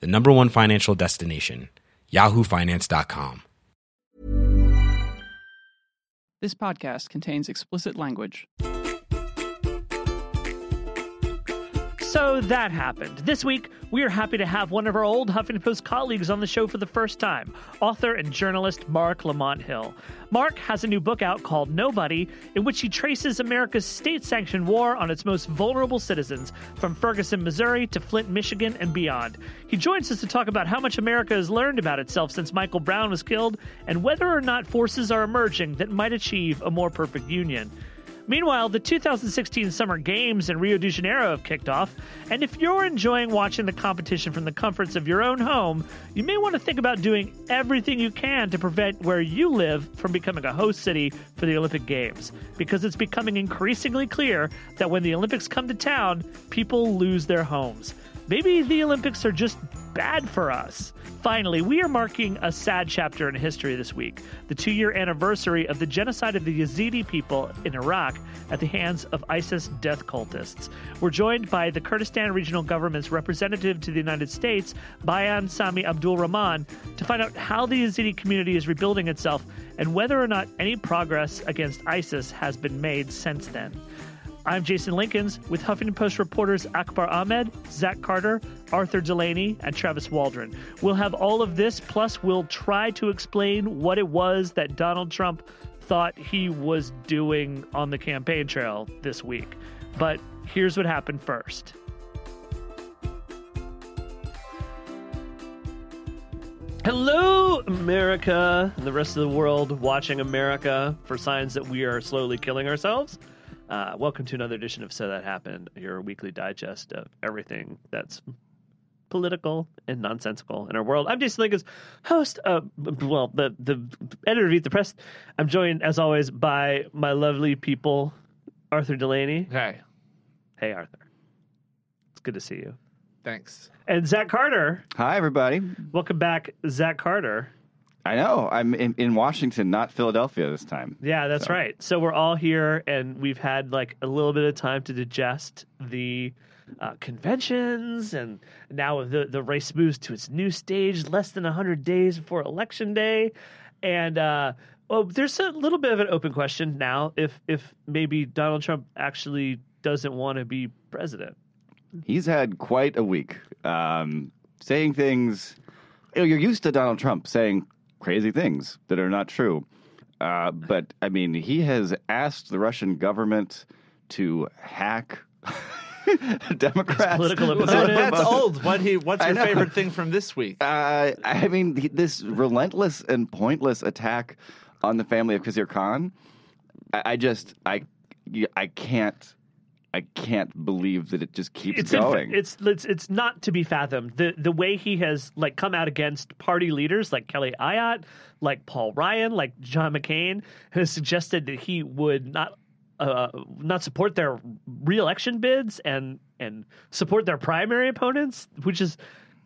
the number one financial destination, yahoofinance.com. This podcast contains explicit language. So that happened. This week, we are happy to have one of our old Huffington Post colleagues on the show for the first time author and journalist Marc Lamont Hill. Marc has a new book out called Nobody, in which he traces America's state sanctioned war on its most vulnerable citizens, from Ferguson, Missouri to Flint, Michigan, and beyond. He joins us to talk about how much America has learned about itself since Michael Brown was killed and whether or not forces are emerging that might achieve a more perfect union. Meanwhile, the 2016 Summer Games in Rio de Janeiro have kicked off, and if you're enjoying watching the competition from the comforts of your own home, you may want to think about doing everything you can to prevent where you live from becoming a host city for the Olympic Games, because it's becoming increasingly clear that when the Olympics come to town, people lose their homes. Maybe the Olympics are just bad for us. Finally, we are marking a sad chapter in history this week the two year anniversary of the genocide of the Yazidi people in Iraq at the hands of ISIS death cultists. We're joined by the Kurdistan Regional Government's representative to the United States, Bayan Sami Abdul Rahman, to find out how the Yazidi community is rebuilding itself and whether or not any progress against ISIS has been made since then. I'm Jason Linkins with Huffington Post reporters Akbar Ahmed, Zach Carter, Arthur Delaney, and Travis Waldron. We'll have all of this, plus, we'll try to explain what it was that Donald Trump thought he was doing on the campaign trail this week. But here's what happened first. Hello, America, and the rest of the world watching America for signs that we are slowly killing ourselves. Uh, welcome to another edition of So That Happened, your weekly digest of everything that's political and nonsensical in our world. I'm Jason Linkins, host of, well, the, the editor of Eat the Press. I'm joined, as always, by my lovely people, Arthur Delaney. Okay, Hey, Arthur. It's good to see you. thanks. And Zach Carter. Hi, everybody. Welcome back, Zach Carter. I know I'm in, in Washington, not Philadelphia this time. Yeah, that's So- right. So we're all here, and we've had like a little bit of time to digest the uh, conventions, and now the the race moves to its new stage, less than hundred days before election day, and uh, well, there's a little bit of an open question now if if maybe Donald Trump actually doesn't want to be president. He's had quite a week um, saying things. You know, you're used to Donald Trump saying crazy things that are not true. Uh, but I mean, he has asked the Russian government to hack Democrats. political opponent. that's old. What he? What's your favorite thing from this week? Uh, I mean, this relentless and pointless attack on the family of Khizr Khan. I, I just, I, I can't, I can't believe that it just keeps it's inf- going. it's it's it's not to be fathomed. The the way he has like come out against party leaders like Kelly Ayotte, like Paul Ryan, like John McCain, has suggested that he would not uh, not support their reelection bids and and support their primary opponents, which is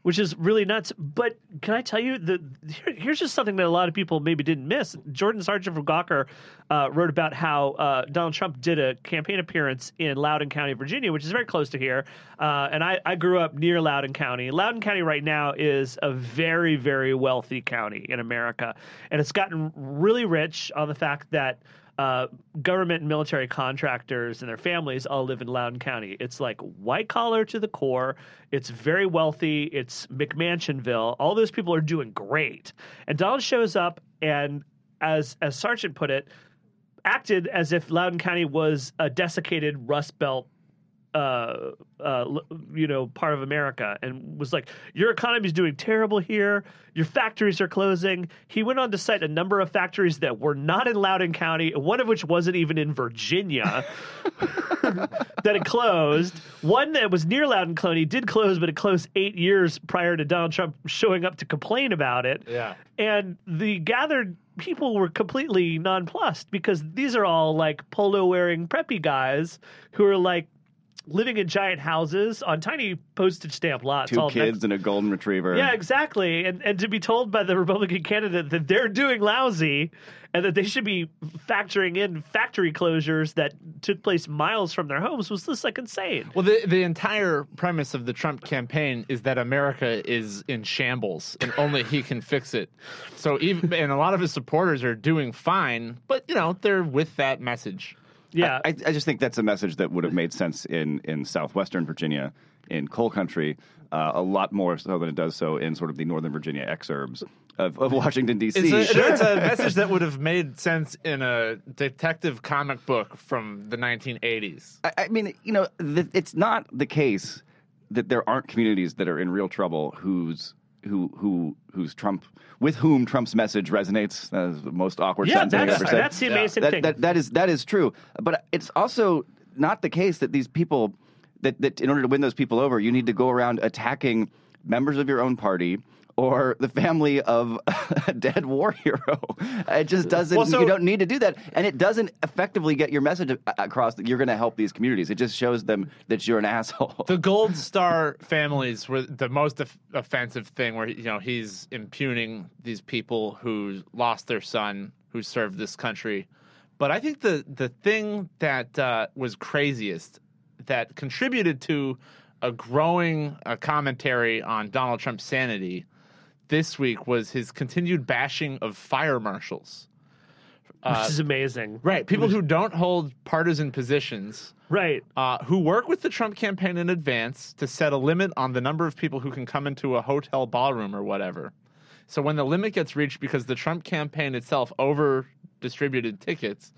which is really nuts. But can I tell you the here, here's just something that a lot of people maybe didn't miss. Jordan Sargent from Gawker uh, wrote about how uh, Donald Trump did a campaign appearance in Loudoun County, Virginia, which is very close to here. Uh, and I, I grew up near Loudoun County. Loudoun County right now is a very very wealthy county in America, and it's gotten really rich on the fact that uh, government and military contractors and their families all live in Loudoun County. It's like white collar to the core. It's very wealthy. It's McMansionville. All those people are doing great. And Donald shows up and, as as Sargent put it, acted as if Loudoun County was a desiccated Rust Belt uh, uh, you know, part of America, and was like, "Your economy is doing terrible here. Your factories are closing." He went on to cite a number of factories that were not in Loudoun County, one of which wasn't even in Virginia, that had closed. One that was near Loudoun County did close, but it closed eight years prior to Donald Trump showing up to complain about it. Yeah. And the gathered people were completely nonplussed because these are all like polo wearing preppy guys who are like living in giant houses on tiny postage stamp lots. Two all kids next- and a golden retriever. yeah, exactly. And and to be told by the Republican candidate that they're doing lousy and that they should be factoring in factory closures that took place miles from their homes was just like insane. Well, the the entire premise of the Trump campaign is that America is in shambles and only he can fix it. So even and a lot of his supporters are doing fine, but you know they're with that message. Yeah. I, I just think that's a message that would have made sense in, in southwestern Virginia, in coal country, uh, a lot more so than it does so in sort of the northern Virginia exurbs of, of Washington, D.C. It's a, it's a message that would have made sense in a detective comic book from the 1980s. I, I mean, you know, th- it's not the case that there aren't communities that are in real trouble whose who who whose Trump with whom Trump's message resonates. That is the most awkward yeah, sentence I've that's ever said. that's the amazing that, thing. that that is that is true. But it's also not the case that these people that that in order to win those people over, you need to go around attacking members of your own party or the family of a dead war hero. It just doesn't. Well, so- you don't need to do that, and it doesn't effectively get your message across that you're going to help these communities. It just shows them that you're an asshole. The Gold Star families were the most of- offensive thing, where you know he's impugning these people who lost their son, who served this country. But I think the the thing that uh, was craziest, that contributed to a growing uh, commentary on Donald Trump's sanity this week, was his continued bashing of fire marshals. which is amazing. Right, people who don't hold partisan positions Right. uh, who work with the Trump campaign in advance to set a limit on the number of people who can come into a hotel ballroom or whatever. So when the limit gets reached because the Trump campaign itself over distributed tickets,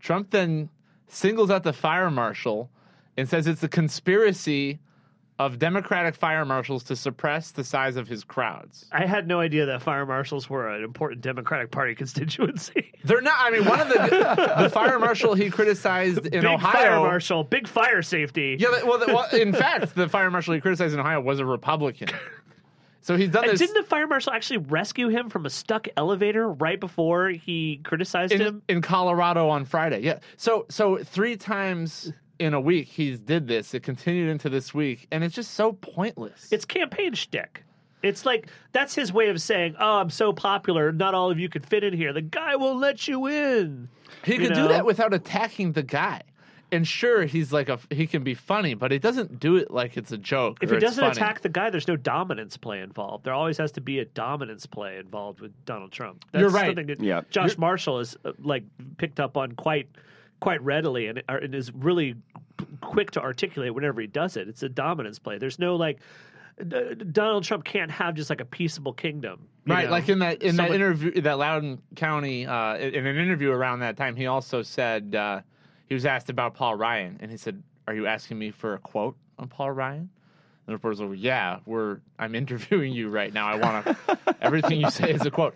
Trump then singles out the fire marshal and says it's a conspiracy of Democratic fire marshals to suppress the size of his crowds. I had no idea that fire marshals were an important Democratic Party constituency. They're not. I mean, one of the the fire marshal he criticized in big Ohio. fire marshal, big fire safety. Yeah, well, the- well, in fact, the fire marshal he criticized in Ohio was a Republican. So he's done And this didn't the fire marshal actually rescue him from a stuck elevator right before he criticized in, him? in Colorado on Friday. Yeah. So so three times in a week he's did this. It continued into this week, and it's just so pointless. It's campaign shtick. It's like that's his way of saying, "Oh, I'm so popular, not all of you could fit in here. The guy won't let you in." he you could know? do that without attacking the guy. And sure, he's like a he can be funny, but he doesn't do it like it's a joke. If or he doesn't funny. attack the guy, there's no dominance play involved. There always has to be a dominance play involved with Donald Trump. That's You're right. Something that Yeah. Josh Marshall has uh, like picked up on quite quite readily and, and is really quick to articulate whenever he does it. It's a dominance play. There's no like D- Donald Trump can't have just like a peaceable kingdom, Right, know? like in that in that interview, that Loudoun County, uh, in an interview around that time, he also said uh, he was asked about Paul Ryan, and he said, "Are you asking me for a quote on Paul Ryan?" And the reporter's like, "Yeah, we're I'm interviewing you right now. I want to everything you say is a quote."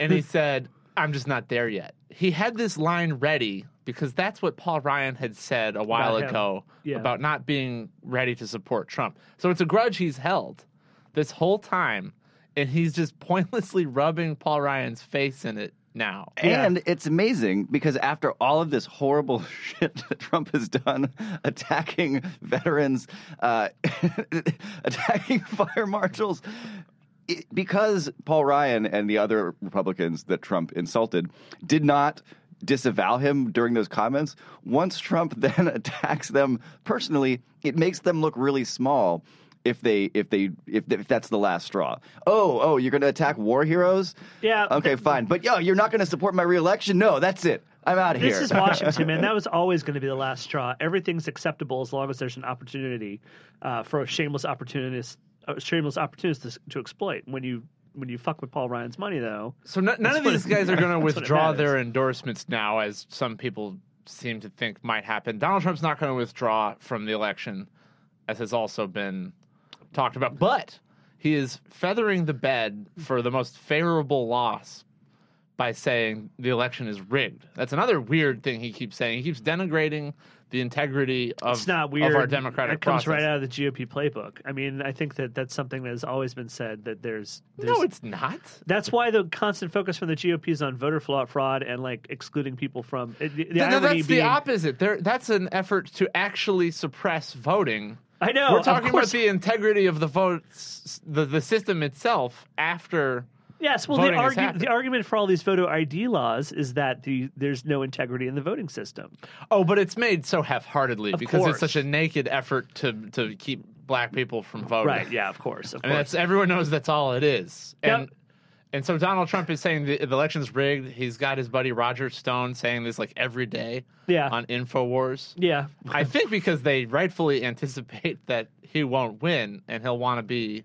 And he said, "I'm just not there yet." He had this line ready because that's what Paul Ryan had said a while About ago Yeah. about not being ready to support Trump. So it's a grudge he's held this whole time, and he's just pointlessly rubbing Paul Ryan's face in it now. And it's amazing because after all of this horrible shit that Trump has done, attacking veterans, uh, attacking fire marshals, it, because Paul Ryan and the other Republicans that Trump insulted did not disavow him during those comments, once Trump then attacks them personally, it makes them look really small if they if they if, if that's the last straw. Oh, oh, you're going to attack war heroes? Yeah. Okay, fine. But yo, you're not going to support my reelection? No, that's it. I'm out of here. This is Washington, man. That was always going to be the last straw. Everything's acceptable as long as there's an opportunity uh, for a shameless opportunist, a shameless opportunist to, to exploit. When you when you fuck with Paul Ryan's money, though, So n- none of these guys are going to that's what it withdraw their endorsements now, as some people seem to think might happen. Donald Trump's not going to withdraw from the election, as has also been talked about. But he is feathering the bed for the most favorable loss by saying the election is rigged. That's another weird thing he keeps saying. He keeps denigrating the integrity of, It's not weird. of our democratic It comes process. right out of the GOP playbook. I mean, I think that that's something that has always been said that there's, there's no, it's not. That's why the constant focus from the GOP is on voter fraud, fraud and like excluding people from the, the Th- th- irony that's being, the opposite. There, that's an effort to actually suppress voting. I know. We're talking about the integrity of the votes, the the system itself after. Yes, well, the, argu- the argument for all these photo ID laws is that the there's no integrity in the voting system. Oh, but it's made so half-heartedly Of because course. it's such a naked effort to to keep black people from voting. Right? Yeah, of course, of And course. that's everyone knows that's all it is. Yep. And and so Donald Trump is saying the, the election's rigged. He's got his buddy Roger Stone saying this like every day Yeah. on Infowars. Yeah, I think because they rightfully anticipate that he won't win and he'll want to be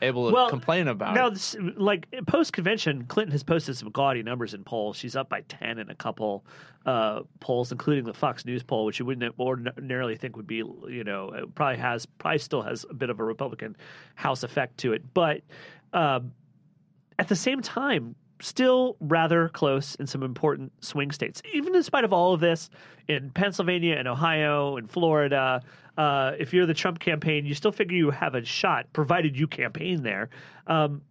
able to well, complain about now, this, like post convention, Clinton has posted some gaudy numbers in polls. She's up by ten in a couple uh, polls, including the Fox News poll, which you wouldn't ordinarily think would be, you know, probably has, probably still has a bit of a Republican House effect to it, but um, at the same time. Still rather close in some important swing states. Even in spite of all of this, in Pennsylvania and Ohio and Florida, uh, if you're the Trump campaign, you still figure you have a shot, provided you campaign there. Um,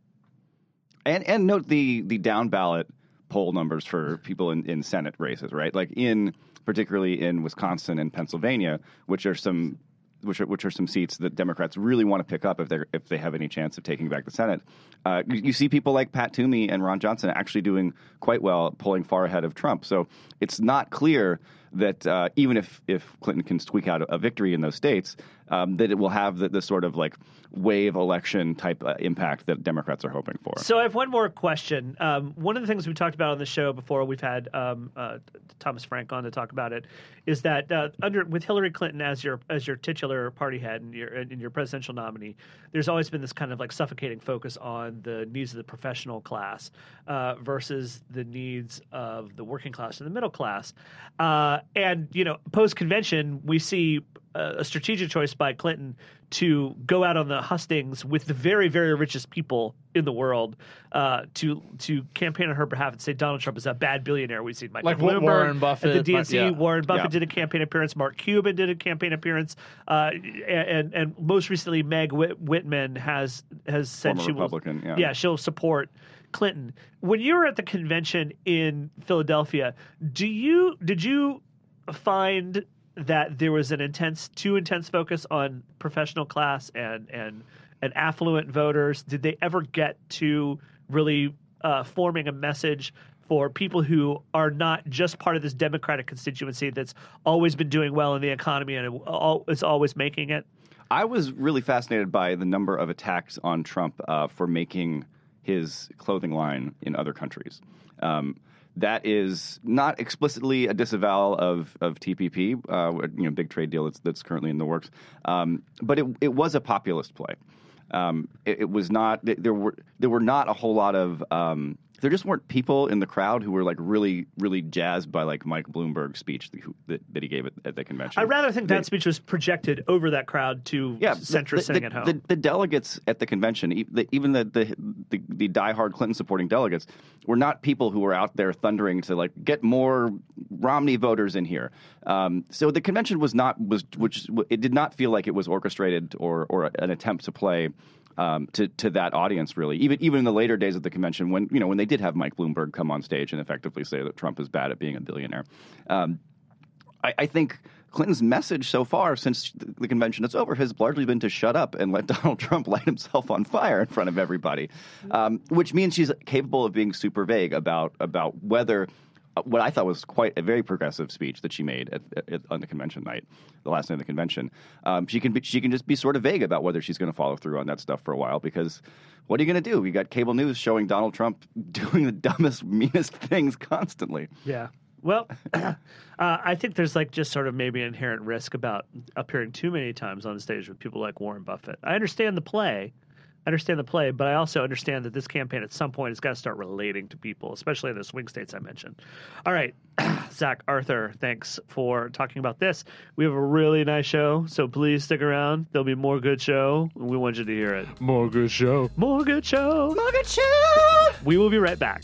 And and note the the down ballot poll numbers for people in, in Senate races, right? Like in particularly in Wisconsin and Pennsylvania, which are some which are which are some seats that Democrats really want to pick up if they if they have any chance of taking back the Senate. Uh, you, you see people like Pat Toomey and Ron Johnson actually doing quite well, polling far ahead of Trump. So it's not clear that uh, even if if Clinton can squeak out a, a victory in those states, um, that it will have the, the sort of like wave election type uh, impact that Democrats are hoping for. So I have one more question. Um, one of the things we talked about on the show before we've had um, uh, Thomas Frank on to talk about it is that uh, under with Hillary Clinton as your as your titular party head and your and your presidential nominee, there's always been this kind of like suffocating focus on the needs of the professional class uh, versus the needs of the working class and the middle class. Uh, and you know, post convention, we see a strategic choice by Clinton to go out on the hustings with the very, very richest people in the world uh, to to campaign on her behalf and say Donald Trump is a bad billionaire. We've seen Michael Like Bloomberg Warren Buffett, at the DNC. yeah. Warren Buffett Yeah. did a campaign appearance. Mark Cuban did a campaign appearance, uh, and and most recently Meg Whit- Whitman has has said Former she will yeah. yeah she'll support Clinton. When you were at the convention in Philadelphia, do you did you find that there was an intense too intense focus on professional class and and and affluent voters? Did they ever get to really uh, forming a message? For people who are not just part of this Democratic constituency that's always been doing well in the economy and is always making it. I was really fascinated by the number of attacks on Trump uh, for making his clothing line in other countries. Um, that is not explicitly a disavowal of, of TPP, uh, you know, big trade deal that's, that's currently in the works, um, but it, it was a populist play. Um, it, it was not. There were there were not a whole lot of. Um, there just weren't people in the crowd who were like really really jazzed by like Mike Bloomberg's speech that, that, that he gave at, at the convention. I rather think that speech was projected over that crowd to yeah, centrists sitting at home. The, the delegates at the convention, even the, the the the diehard Clinton supporting delegates, were not people who were out there thundering to like get more Romney voters in here. Um, so the convention was not was which it did not feel like it was orchestrated or or an attempt to play. Um, to to that audience, really, even even in the later days of the convention, when you know when they did have Mike Bloomberg come on stage and effectively say that Trump is bad at being a billionaire, um, I, I think Clinton's message so far since the convention is over has largely been to shut up and let Donald Trump light himself on fire in front of everybody, um, which means she's capable of being super vague about about whether. Uh, What I thought was quite a very progressive speech that she made at, at, on the convention night, the last night of the convention. Um, she can be, she can just be sort of vague about whether she's going to follow through on that stuff for a while because what are you going to do? You got cable news showing Donald Trump doing the dumbest, meanest things constantly. Yeah. Well, uh, I think there's like just sort of maybe an inherent risk about appearing too many times on the stage with people like Warren Buffett. I understand the play. I understand the play, but I also understand that this campaign at some point has got to start relating to people, especially in the swing states I mentioned. All right, Zach Arthur, thanks for talking about this. We have a really nice show, so please stick around. There'll be more good show. and We want you to hear it. More good show. More good show. More good show. We will be right back.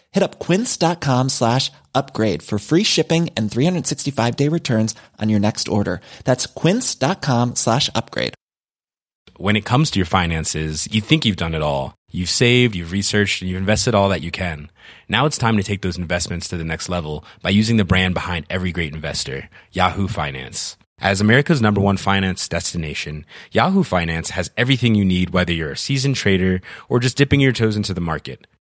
Hit up quince.com slash upgrade for free shipping and 365 day returns on your next order. That's quince.com slash upgrade. When it comes to your finances, you think you've done it all. You've saved, you've researched, and you've invested all that you can. Now it's time to take those investments to the next level by using the brand behind every great investor, Yahoo Finance. As America's number one finance destination, Yahoo Finance has everything you need, whether you're a seasoned trader or just dipping your toes into the market.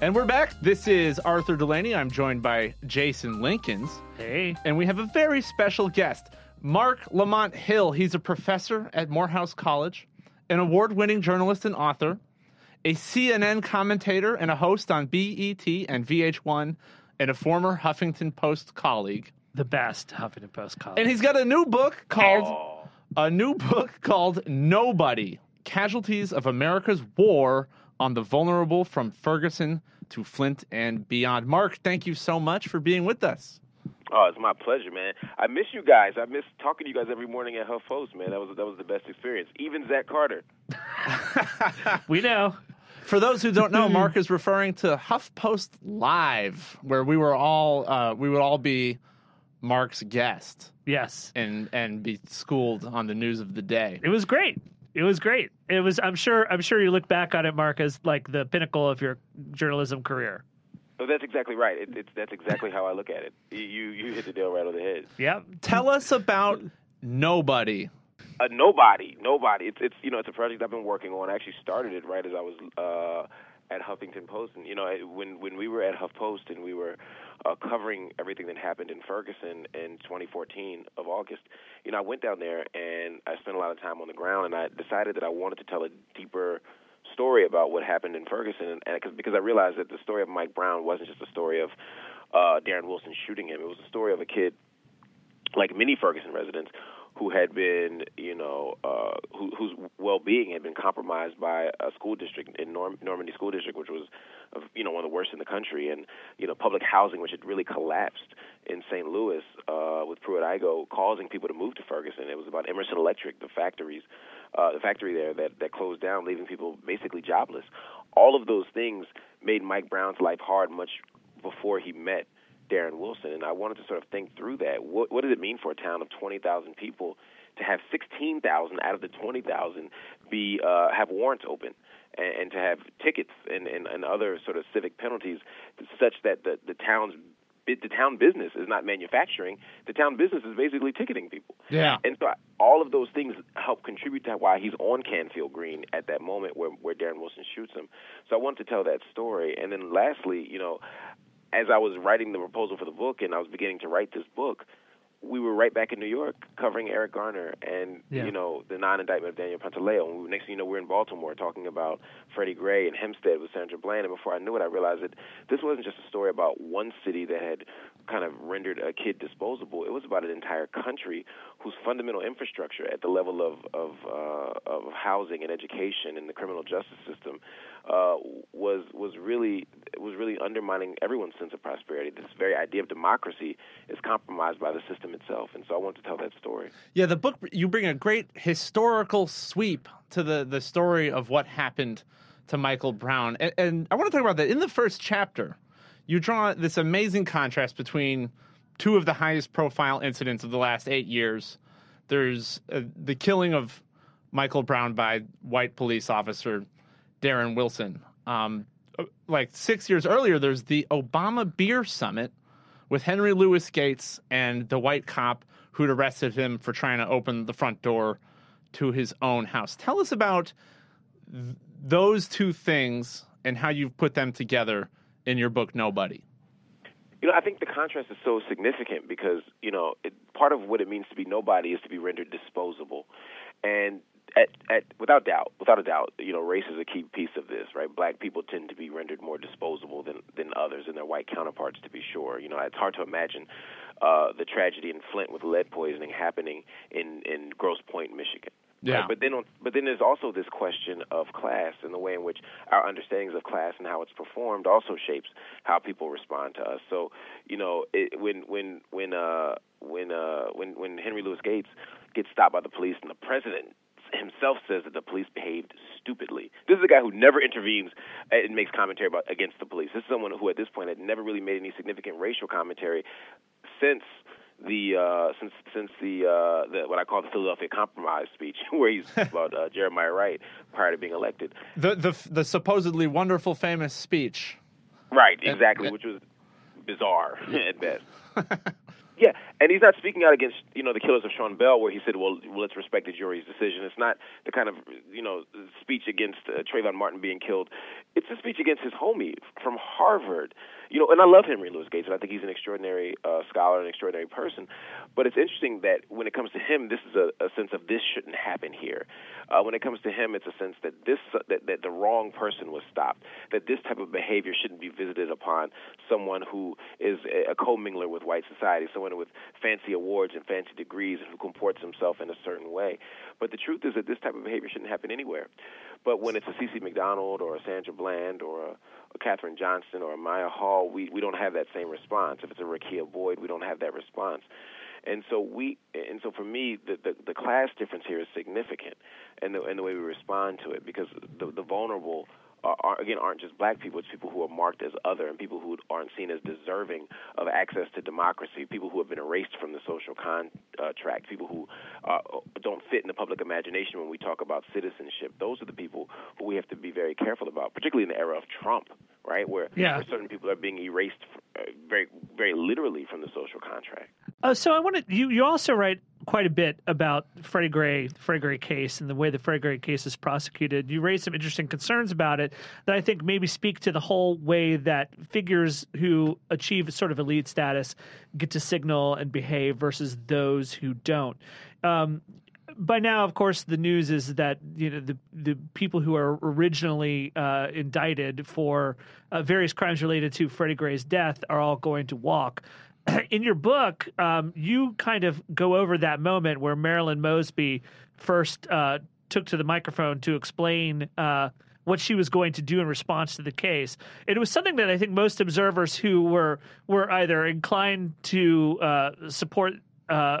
And we're back. This is Arthur Delaney. I'm joined by Jason Linkins. Hey. And we have a very special guest, Marc Lamont Hill. He's a professor at Morehouse College, an award winning journalist and author, a CNN commentator and a host on BET and VH1, and a former Huffington Post colleague. The best Huffington Post column. And he's got a new book called a new book called Nobody: Casualties of America's War on the Vulnerable from Ferguson to Flint and Beyond. Marc, thank you so much for being with us. Oh, it's my pleasure, man. I miss you guys. I miss talking to you guys every morning at Huff Post, man. That was that was the best experience. Even Zach Carter. we know. For those who don't know, Marc is referring to HuffPost Live, where we were all uh, we would all be Marc's guest Yes. and and be schooled on the news of the day. It was great. It was great. It was. I'm sure. I'm sure you look back on it, Marc, as like the pinnacle of your journalism career. Oh, that's exactly right. It, it's that's exactly how I look at it. You you hit the nail right on the head. Yep. Tell us about Nobody. Uh, nobody, nobody. It's it's you know it's a project I've been working on. I actually started it right as I was uh, at Huffington Post, and you know when when we were at Huff Post and we were uh, covering everything that happened in Ferguson in 2014 of August, you know I went down there and I spent a lot of time on the ground, and I decided that I wanted to tell a deeper story about what happened in Ferguson, and, and cause, because I realized that the story of Mike Brown wasn't just a story of uh, Darren Wilson shooting him; it was a story of a kid like many Ferguson residents who had been, you know, uh, who, whose well-being had been compromised by a school district in Norm- Normandy School District, which was, you know, one of the worst in the country, and you know, public housing, which had really collapsed in St. Louis uh, with Pruitt-Igoe, causing people to move to Ferguson. It was about Emerson Electric, the factories, uh, the factory there that that closed down, leaving people basically jobless. All of those things made Mike Brown's life hard much before he met Darren Wilson, and I wanted to sort of think through that. What, what does it mean for a town of 20,000 people to have 16,000 out of the 20,000 be uh, have warrants open, and, and to have tickets and, and, and other sort of civic penalties, such that the the town's the town business is not manufacturing. The town business is basically ticketing people. Yeah. And so I, all of those things help contribute to why he's on Canfield Green at that moment where where Darren Wilson shoots him. So I wanted to tell that story. And then lastly, you know, as I was writing the proposal for the book and I was beginning to write this book, we were right back in New York covering Eric Garner and Yeah. you know the non-indictment of Daniel Pantaleo. And we, next thing you know, we're in Baltimore talking about Freddie Gray and Hempstead with Sandra Bland. And before I knew it, I realized that this wasn't just a story about one city that had kind of rendered a kid disposable. It was about an entire country whose fundamental infrastructure at the level of of, uh, of housing and education and the criminal justice system uh, was was really was really undermining everyone's sense of prosperity. This very idea of democracy is compromised by the system itself, and so I want to tell that story. Yeah, the book you bring a great historical sweep to the the story of what happened to Michael Brown. And, and I want to talk about that. In the first chapter, you draw this amazing contrast between two of the highest profile incidents of the last eight years. There's uh, the killing of Michael Brown by white police officer Darren Wilson. Um, uh, like six years earlier, there's the Obama Beer Summit with Henry Louis Gates and the white cop who'd arrested him for trying to open the front door to his own house. Tell us about th- those two things and how you've put them together in your book, Nobody. You know, I think the contrast is so significant because you know it, part of what it means to be nobody is to be rendered disposable, and at, at, without doubt, without a doubt, you know, race is a key piece of this, right? Black people tend to be rendered more disposable than than others and their white counterparts, to be sure. You know, it's hard to imagine uh, the tragedy in Flint with lead poisoning happening in in Grosse Pointe, Michigan. Yeah. Right? But then, but then there's also this question of class and the way in which our understandings of class and how it's performed also shapes how people respond to us. So, you know, it, when when when uh when uh when when Henry Louis Gates gets stopped by the police and the president himself says that the police behaved stupidly. This is a guy who never intervenes and makes commentary about against the police. This is someone who, at this point, had never really made any significant racial commentary since the uh, since since the, uh, the what I call the Philadelphia Compromise speech, where he's about uh, Jeremiah Wright prior to being elected. The the the supposedly wonderful famous speech. Right, exactly, which was bizarre at best. Yeah, and he's not speaking out against you know the killers of Sean Bell, where he said, "Well, let's respect the jury's decision." It's not the kind of you know speech against uh, Trayvon Martin being killed. It's a speech against his homie from Harvard. You know, and I love Henry Louis Gates, and I think he's an extraordinary uh, scholar, an extraordinary person. But it's interesting that when it comes to him, this is a, a sense of this shouldn't happen here. Uh, when it comes to him, it's a sense that this that, that the wrong person was stopped. That this type of behavior shouldn't be visited upon someone who is a commingler with white society, someone with fancy awards and fancy degrees, and who comports himself in a certain way. But the truth is that this type of behavior shouldn't happen anywhere. But when it's a CeCe McDonald or a Sandra Bland or a, a Katherine Johnson or a Mya Hall, we we don't have that same response. If it's a Rekia Boyd, we don't have that response. And so we, and so for me, the, the the class difference here is significant, and the and the way we respond to it, because the the vulnerable are, again aren't just black people; it's people who are marked as other and people who aren't seen as deserving of access to democracy, people who have been erased from the social contract, people who uh, don't fit in the public imagination when we talk about citizenship. Those are the people who we have to be very careful about, particularly in the era of Trump, right, where, Yeah. where certain people are being erased uh, very very literally from the social contract. Uh, so I wanted you. You also write quite a bit about Freddie Gray, the Freddie Gray case, and the way the Freddie Gray case is prosecuted. You raise some interesting concerns about it that I think maybe speak to the whole way that figures who achieve sort of elite status get to signal and behave versus those who don't. Um, by now, of course, the news is that you know the the people who are originally uh, indicted for uh, various crimes related to Freddie Gray's death are all going to walk. In your book, um, you kind of go over that moment where Marilyn Mosby first uh, took to the microphone to explain uh, what she was going to do in response to the case. It was something that I think most observers who were were either inclined to uh, support uh,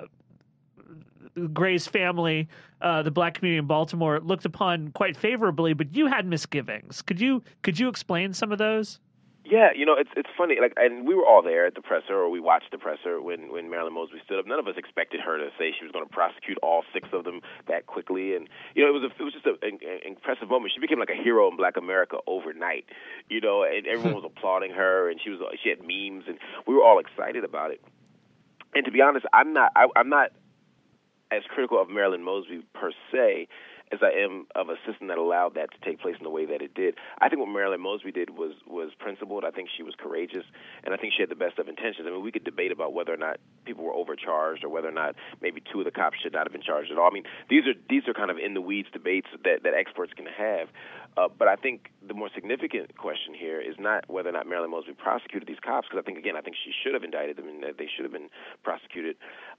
Gray's family, uh, the black community in Baltimore, looked upon quite favorably, but you had misgivings. Could you could you explain some of those? Yeah, you know, it's it's funny. Like, and we were all there at the presser, or we watched the presser when when Marilyn Mosby stood up. None of us expected her to say she was going to prosecute all six of them that quickly, and you know, it was a, it was just a, an, an impressive moment. She became like a hero in Black America overnight. You know, and everyone was applauding her, and she was she had memes, and we were all excited about it. And to be honest, I'm not I, I'm not as critical of Marilyn Mosby per se as I am of a system that allowed that to take place in the way that it did. I think what Marilyn Mosby did was was principled. I think she was courageous, and I think she had the best of intentions. I mean, we could debate about whether or not people were overcharged or whether or not maybe two of the cops should not have been charged at all. I mean, these are these are kind of in the weeds debates that that experts can have. Uh, but I think the more significant question here is not whether or not Marilyn Mosby prosecuted these cops, because I think again, I think she should have indicted them and that they should have been prosecuted.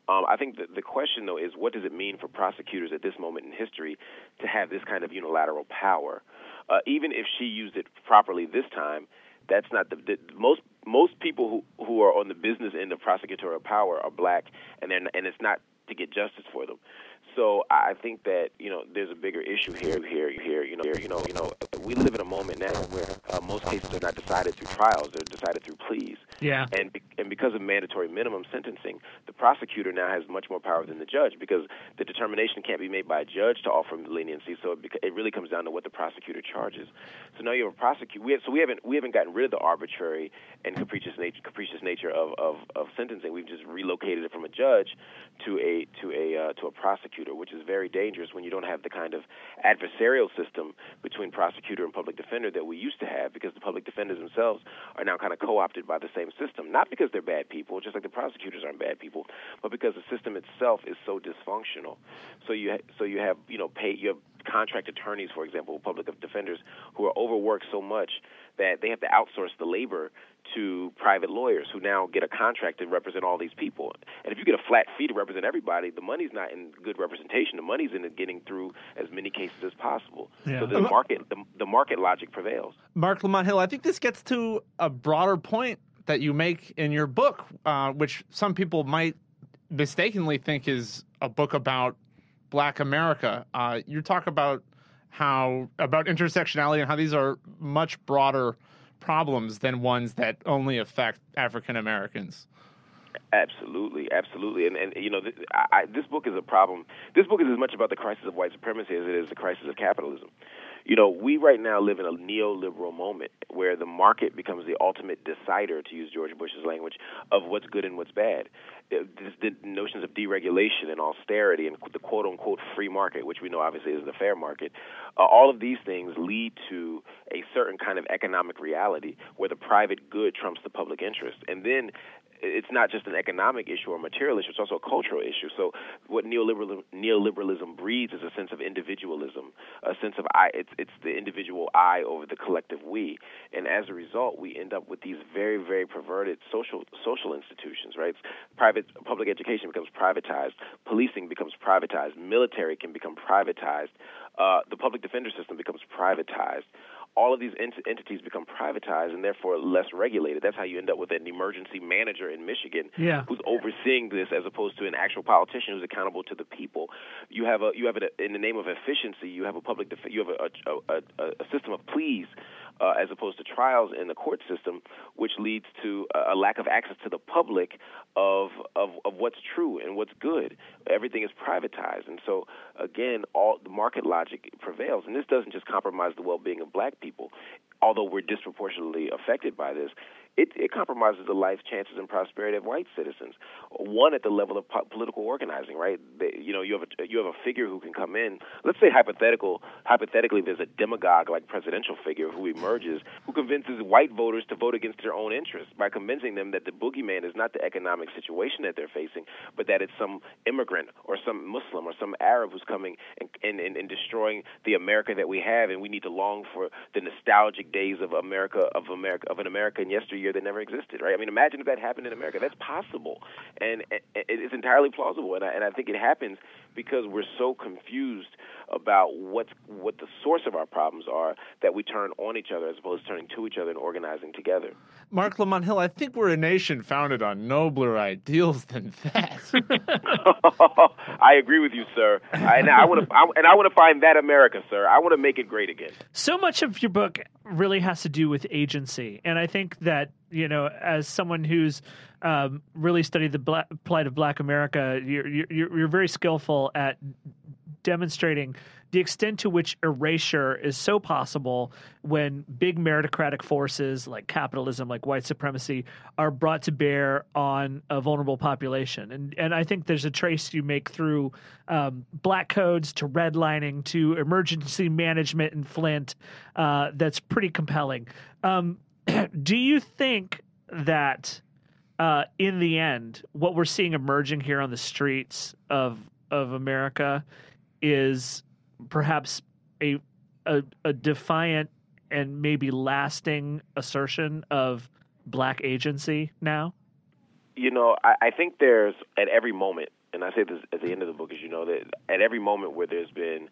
Um, I think the, question though is what does it mean for prosecutors at this moment in history to have this kind of unilateral power? Uh, even if she used it properly this time, that's not the, the most most people who who are on the business end of prosecutorial power are black, and they're and it's not to get justice for them. So I think that you know there's a bigger issue here, here, here. You know, here, you know, you know, we live in a moment now where uh, most cases are not decided through trials; they're decided through pleas. Yeah. And be- and because of mandatory minimum sentencing, the prosecutor now has much more power than the judge because the determination can't be made by a judge to offer leniency. So it, it really comes down to what the prosecutor charges. So now you have a prosecutor. We have, so we haven't we haven't gotten rid of the arbitrary and capricious nature capricious nature of, of, of sentencing. We've just relocated it from a judge to a to a uh, to a prosecutor, which is very dangerous when you don't have the kind of adversarial system between prosecutor and public defender that we used to have, because the public defenders themselves are now kind of co-opted by the same system. Not because they're bad people, just like the prosecutors aren't bad people, but because the system itself is so dysfunctional. So you ha- so you have you know pay you have contract attorneys, for example, public defenders who are overworked so much that they have to outsource the labor to private lawyers who now get a contract to represent all these people. And if you get a flat fee to represent everybody, the money's not in good representation. The money's in getting through as many cases as possible. Yeah. So the market the, the market logic prevails. Marc Lamont Hill, I think this gets to a broader point that you make in your book, uh, which some people might mistakenly think is a book about Black America. Uh, you talk about how about intersectionality and how these are much broader problems than ones that only affect African Americans. Absolutely, absolutely, and and you know, th- I, I, this book is a problem. This book is as much about the crisis of white supremacy as it is the crisis of capitalism. You know, we right now live in a neoliberal moment where the market becomes the ultimate decider, to use George Bush's language, of what's good and what's bad. Uh, The notions of deregulation and austerity and the quote unquote free market, which we know obviously is the fair market, uh, all of these things lead to a certain kind of economic reality where the private good trumps the public interest. And then it's not just an economic issue or material issue; it's also a cultural issue. So, what neoliberalism, neoliberalism breeds is a sense of individualism, a sense of I. It's it's the individual I over the collective we, and as a result, we end up with these very very perverted social social institutions. Right? Private public education becomes privatized, policing becomes privatized, military can become privatized, uh, the public defender system becomes privatized all of these ent- entities become privatized and therefore less regulated. That's how you end up with an emergency manager in Michigan Yeah. who's overseeing this, as opposed to an actual politician who's accountable to the people. You have a you have a, in the name of efficiency, you have a public def- you have a, a, a, a system of pleas uh, as opposed to trials in the court system, which leads to a, lack of access to the public of, of of what's true and what's good. Everything is privatized, and so again, all the market logic prevails. And this doesn't just compromise the well-being of black people, although we're disproportionately affected by this. It, it compromises the life chances and prosperity of white citizens. One at the level of po- political organizing, right? They, you know, you have a you have a figure who can come in. Let's say hypothetical hypothetically, there's a demagogue like presidential figure who emerges who convinces white voters to vote against their own interests by convincing them that the boogeyman is not the economic situation that they're facing, but that it's some immigrant or some Muslim or some Arab who's coming and and, and, and destroying the America that we have, and we need to long for the nostalgic days of America of America of an America in yesteryear that never existed, right? I mean, imagine if that happened in America. That's possible, and it is entirely plausible, and I, and I think it happens because we're so confused about what's what the source of our problems are that we turn on each other as opposed to turning to each other and organizing together. Marc Lamont Hill, I think we're a nation founded on nobler ideals than that. I agree with you, sir. I, and I want to, and I want to find that America, sir. I want to make it great again. So much of your book really has to do with agency, and I think that you know, as someone who's um, really studied the black, plight of Black America, you're, you're you're very skillful at demonstrating the extent to which erasure is so possible when big meritocratic forces like capitalism, like white supremacy, are brought to bear on a vulnerable population. And and I think there's a trace you make through um, black codes to redlining to emergency management in Flint uh, that's pretty compelling. Um, do you think that uh, in the end, what we're seeing emerging here on the streets of of America is perhaps a, a, a defiant and maybe lasting assertion of black agency now? You know, I, I think there's at every moment, and I say this at the end of the book, as you know, that at every moment where there's been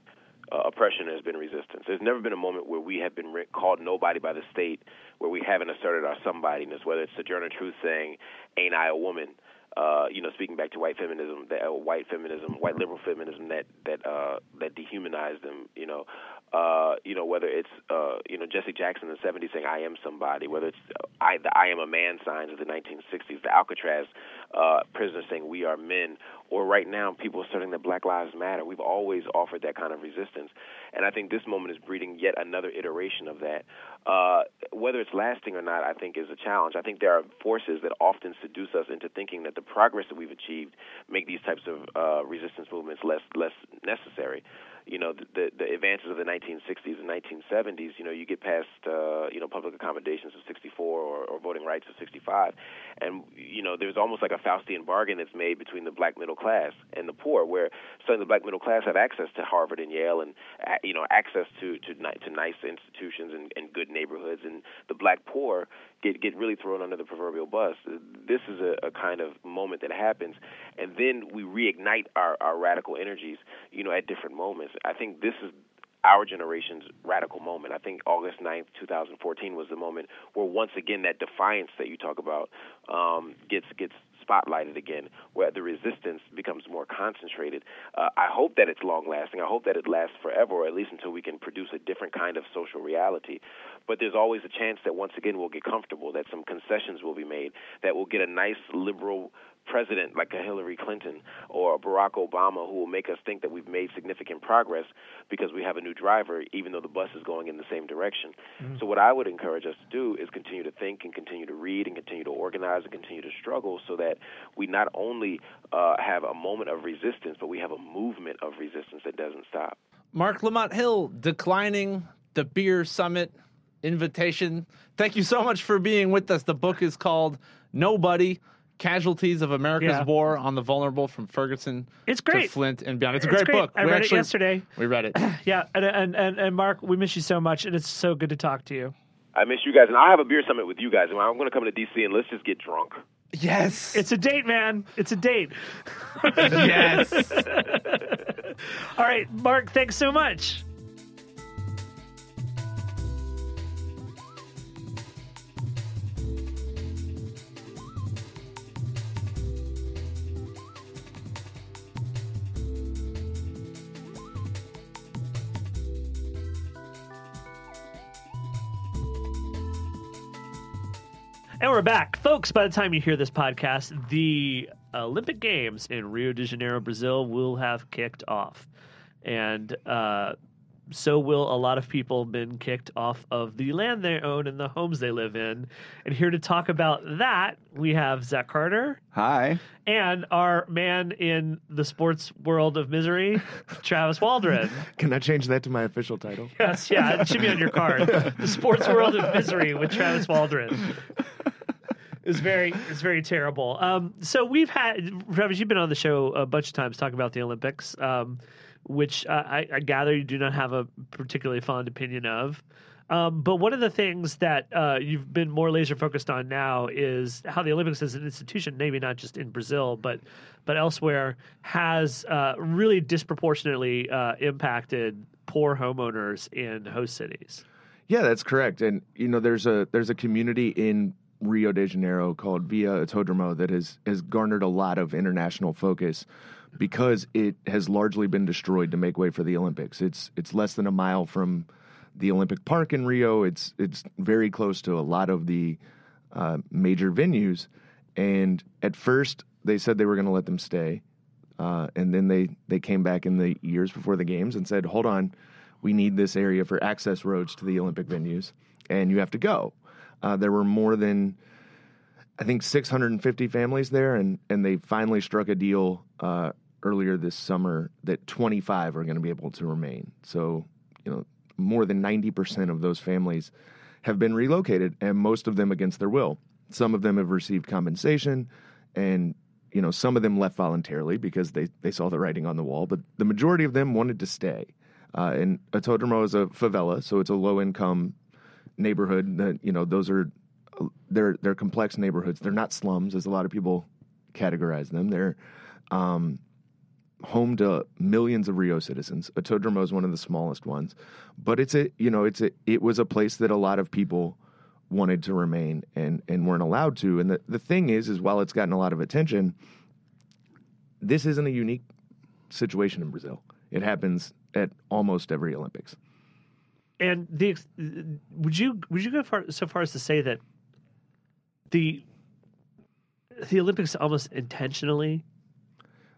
uh, oppression, there's been resistance. There's never been a moment where we have been re- called nobody by the state, where we haven't asserted our somebodyness, whether it's Sojourner Truth saying, "Ain't I a woman?" Uh, you know, speaking back to white feminism, that uh, white feminism, white liberal feminism, that that uh, that dehumanized them. You know, uh, you know, whether it's uh, you know Jesse Jackson in the '70s saying "I am somebody," whether it's uh, I the "I am a man" signs of the 1960s, the Alcatraz uh, prisoners saying "We are men," or right now people asserting that Black Lives Matter. We've always offered that kind of resistance, and I think this moment is breeding yet another iteration of that. Uh, whether it's lasting or not, I think is a challenge. I think there are forces that often seduce us into thinking that the progress that we've achieved make these types of uh, resistance movements less less necessary you know the the advances of the 1960s and 1970s you know you get past uh you know public accommodations of 64 or, or voting rights of 65 and you know there's almost like a Faustian bargain that's made between the black middle class and the poor where suddenly the black middle class have access to Harvard and Yale and you know access to to to nice institutions and, and good neighborhoods. And the black poor get get really thrown under the proverbial bus. This is a, a kind of moment that happens. And then we reignite our our radical energies you know at different moments I think this is our generation's radical moment. I think August 9th, 2014 was the moment where once again that defiance that you talk about um, gets gets spotlighted again, where the resistance becomes more concentrated. Uh, I hope that it's long lasting. I hope that it lasts forever, or at least until we can produce a different kind of social reality. But there's always a chance that once again we'll get comfortable, that some concessions will be made, that we'll get a nice liberal president like a Hillary Clinton or a Barack Obama who will make us think that we've made significant progress because we have a new driver, even though the bus is going in the same direction. Mm-hmm. So, what I would encourage us to do is continue to think and continue to read and continue to organize and continue to struggle so that we not only uh, have a moment of resistance, but we have a movement of resistance that doesn't stop. Marc Lamont Hill declining the beer summit invitation. Thank you so much for being with us. The book is called Nobody Casualties of America's yeah. War on the Vulnerable from Ferguson it's great. to Flint and beyond. It's a great, great. book. I we read actually, it yesterday. We read it. yeah, and, and, and, and Marc, we miss you so much, and it's so good to talk to you. I miss you guys, and I have a beer summit with you guys, and I'm going to come to DC and let's just get drunk. Yes. It's a date, man. It's a date. yes. All right, Marc. thanks so much. And we're back. Folks, by the time you hear this podcast, the Olympic Games in Rio de Janeiro, Brazil will have kicked off. And uh, so will a lot of people been kicked off of the land they own and the homes they live in. And here to talk about that, we have Zach Carter. Hi. And our man in the sports world of misery, Travis Waldron. Can I change that to my official title? Yes, yeah, it should be on your card. the sports world of misery with Travis Waldron is very is very terrible. Um, so we've had Travis, you've been on the show a bunch of times talking about the Olympics, um, which I, I, gather you do not have a particularly fond opinion of. Um, but one of the things that uh, you've been more laser focused on now is how the Olympics as an institution, maybe not just in Brazil, but but elsewhere, has uh, really disproportionately uh, impacted poor homeowners in host cities. Yeah, that's correct. And you know, there's a there's a community in Rio de Janeiro called Vila Autodromo that has has garnered a lot of international focus because it has largely been destroyed to make way for the Olympics. It's it's less than a mile from the Olympic Park in Rio. It's it's very close to a lot of the uh, major venues. And at first, they said they were going to let them stay, uh, and then they they came back in the years before the games and said, "Hold on, we need this area for access roads to the Olympic venues, and you have to go." Uh, there were more than I think 650 families there, and and they finally struck a deal uh, earlier this summer that 25 are going to be able to remain. So you know more than 90 percent of those families have been relocated, and most of them against their will. Some of them have received compensation, and you know some of them left voluntarily because they they saw the writing on the wall. But the majority of them wanted to stay. Uh, and Autodromo is a favela, so it's a low income neighborhood. That you know, those are they're they're complex neighborhoods. They're not slums, as a lot of people categorize them. They're um, home to millions of Rio citizens. Autodromo is one of the smallest ones, but it's a you know it's a it was a place that a lot of people wanted to remain and and weren't allowed to. And the the thing is, is while it's gotten a lot of attention, this isn't a unique situation in Brazil. It happens at almost every Olympics. and the would you would you go far, so far as to say that the the Olympics almost intentionally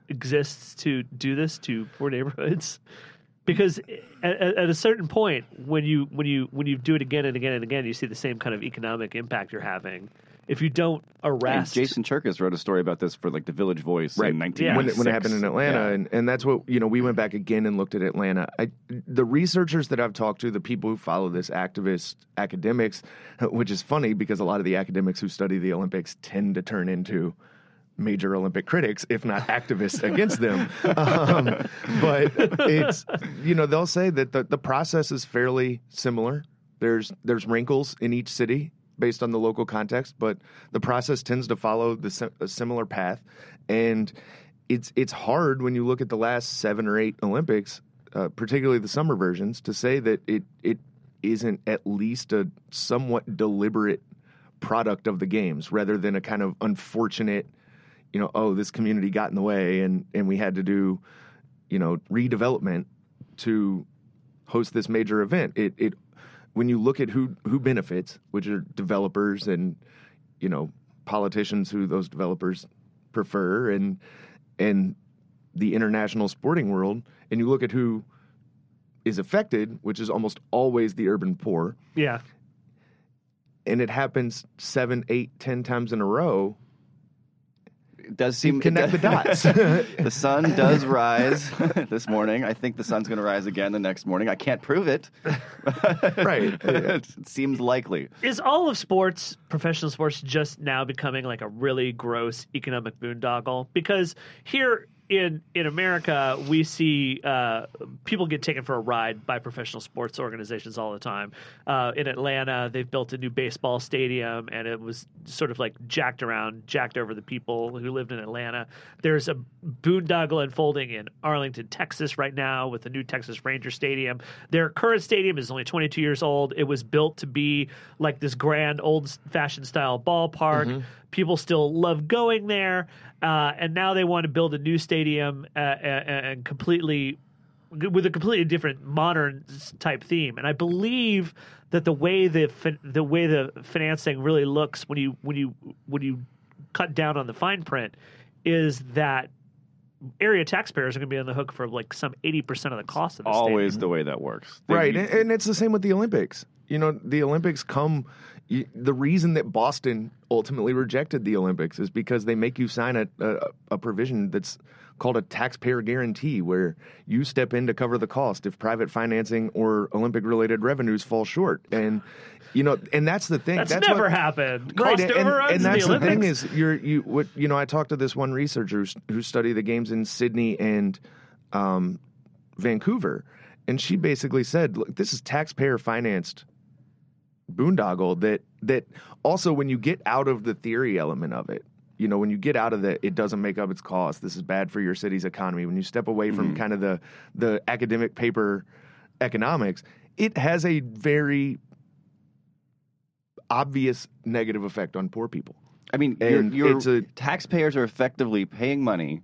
exists to do this to poor neighborhoods? Because at, at a certain point, when you when you when you do it again and again and again, you see the same kind of economic impact you're having. If you don't And arrest, Jason Cherkis wrote a story about this for like the Village Voice Right. in 1996. Yeah. when it, when it happened in Atlanta, Yeah. and, and that's what you know. We went back again and looked at Atlanta. I, the researchers that I've talked to, the people who follow this, activists, academics, which is funny because a lot of the academics who study the Olympics tend to turn into major Olympic critics, if not activists against them. Um, but it's you know they'll say that the, the process is fairly similar. There's there's wrinkles in each city based on the local context, but the process tends to follow the a similar path, and it's it's hard when you look at the last seven or eight Olympics, uh, particularly the summer versions, to say that it it isn't at least a somewhat deliberate product of the games rather than a kind of unfortunate, you know, oh this community got in the way and and we had to do, you know, redevelopment to host this major event. It it when you look at who who benefits, which are developers and you know politicians who those developers prefer and and the international sporting world and you look at who is affected which is almost always the urban poor. Yeah, and it happens seven eight ten times in a row It does seem connect the dots the sun does rise this morning. I think the sun's going to rise again the next morning. I can't prove it. Right. it seems likely. is all of sports, professional sports, just now becoming like a really gross economic boondoggle? Because here in in America, we see uh, people get taken for a ride by professional sports organizations all the time. Uh, in Atlanta, they've built a new baseball stadium, and it was sort of like jacked around, jacked over the people who lived in Atlanta. There's a boondoggle unfolding in Arlington, Texas, right now with the new Texas Ranger Stadium. Their current stadium is only 22 years old. It was built to be like this grand, old-fashioned style ballpark. People still love going there, uh, and now they want to build a new stadium uh, and, and completely with a completely different modern type theme. And I believe that the way the the way the financing really looks when you when you when you cut down on the fine print is that area taxpayers are going to be on the hook for like some 80% of the cost of the stadium. Always stadium. the way that works. They- right you- and, and it's the same with the olympics you know the olympics come you, the reason that boston ultimately rejected the olympics is because they make you sign a, a, a provision that's called a taxpayer guarantee where you step in to cover the cost if private financing or olympic related revenues fall short. And you know and that's the thing. That's, that's never what, happened. Right, Cost and, overruns and in that's the the, thing is you're you what you know I talked to this one researcher who's, who studied the games in Sydney and um, Vancouver, and she basically said, "Look, this is taxpayer financed boondoggle that that also when you get out of the theory element of it." You know, when you get out of the, it doesn't make up its cost. This is bad for your city's economy. When you step away from mm-hmm. kind of the the academic paper economics, it has a very obvious negative effect on poor people. I mean, you're, you're, it's a- taxpayers are effectively paying money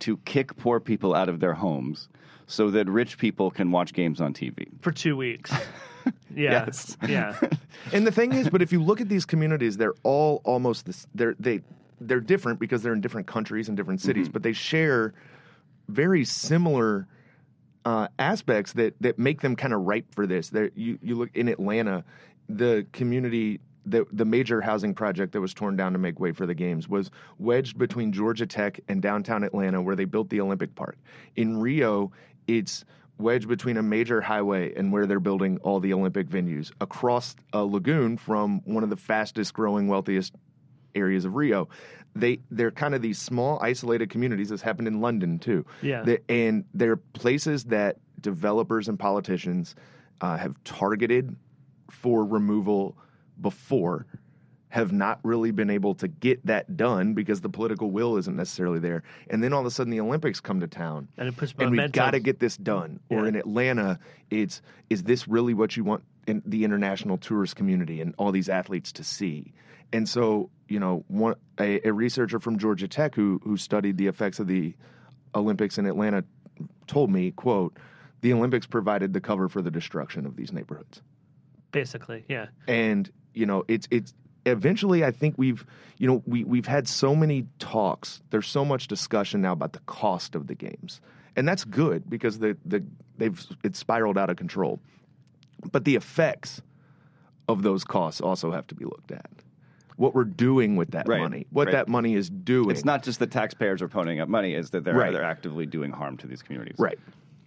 to kick poor people out of their homes so that rich people can watch games on TV. for two weeks. Yeah, Yes. yeah. And the thing is, but if you look at these communities, they're all almost this. They're they they're different because they're in different countries and different cities, but they share very similar uh, aspects that that make them kind of ripe for this. There, you you look in Atlanta, the community. The, the major housing project that was torn down to make way for the games was wedged between Georgia Tech and downtown Atlanta, where they built the Olympic Park. In Rio, it's wedged between a major highway and where they're building all the Olympic venues across a lagoon from one of the fastest growing, wealthiest areas of Rio. They they're kind of these small, isolated communities. This happened in London too. Yeah. They- and they're places that developers and politicians uh, have targeted for removal before. Have not really been able to get that done because the political will isn't necessarily there. And then all of a sudden, the Olympics come to town, And it puts and we've got to get this done. Or in Atlanta, it's is this really what you want in the international tourist community and all these athletes to see? And so, you know, one a, a researcher from Georgia Tech who who studied the effects of the Olympics in Atlanta told me, quote, the Olympics provided the cover for the destruction of these neighborhoods. Basically, yeah. and you know it's it's eventually i think we've you know we we've had so many talks. There's so much discussion now about the cost of the games. And that's good because the the they've it's spiraled out of control. But the effects of those costs also have to be looked at. What we're doing with that Right, money what right. that money is doing. It's not just that taxpayers are ponying up money; is that they're Right. they're actively doing harm to these communities. right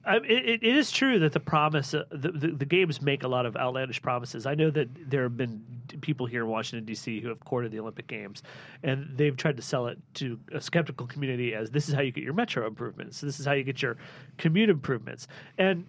It it is true that the promise, uh, the, the the games make a lot of outlandish promises. I know that there have been people here in Washington D.C. who have courted the Olympic Games, and they've tried to sell it to a skeptical community as this is how you get your metro improvements. This is how you get your commute improvements. And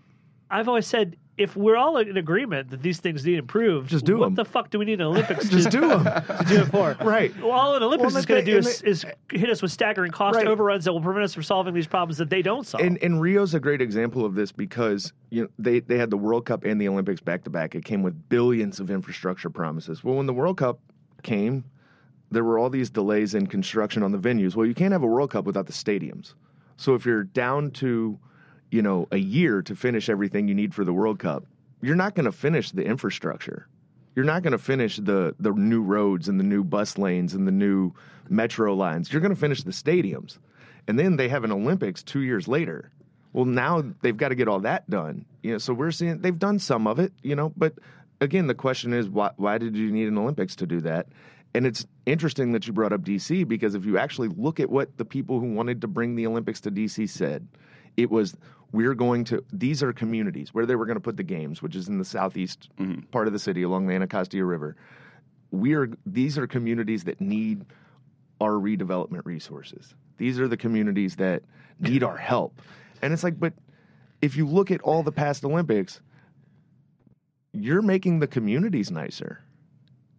I've always said, if we're all in agreement that these things need improved, Just do what 'em. the fuck do we need an Olympics just to, do them to do it for? Right. Well, all an Olympics Well, is going to do is, they- is hit us with staggering cost Right. overruns that will prevent us from solving these problems that they don't solve. And, and Rio's a great example of this because you know they, they had the World Cup and the Olympics back to back. It came with billions of infrastructure promises. Well, when the World Cup came, there were all these delays in construction on the venues. Well, you can't have a World Cup without the stadiums. So if you're down to, you know, a year to finish everything you need for the World Cup, you're not going to finish the infrastructure. You're not going to finish the the new roads and the new bus lanes and the new metro lines. You're going to finish the stadiums. And then they have an Olympics 2 years later. Well, now they've got to get all that done. You know, so we're seeing they've done some of it, you know, but again, the question is why why did you need an Olympics to do that? And it's interesting that you brought up DC because if you actually look at what the people who wanted to bring the Olympics to DC said, it was we're going to these are communities where they were going to put the games, which is in the southeast mm-hmm. part of the city along the Anacostia River. We are these are communities that need our redevelopment resources. These are the communities that need our help. And it's like, but if you look at all the past Olympics, you're making the communities nicer.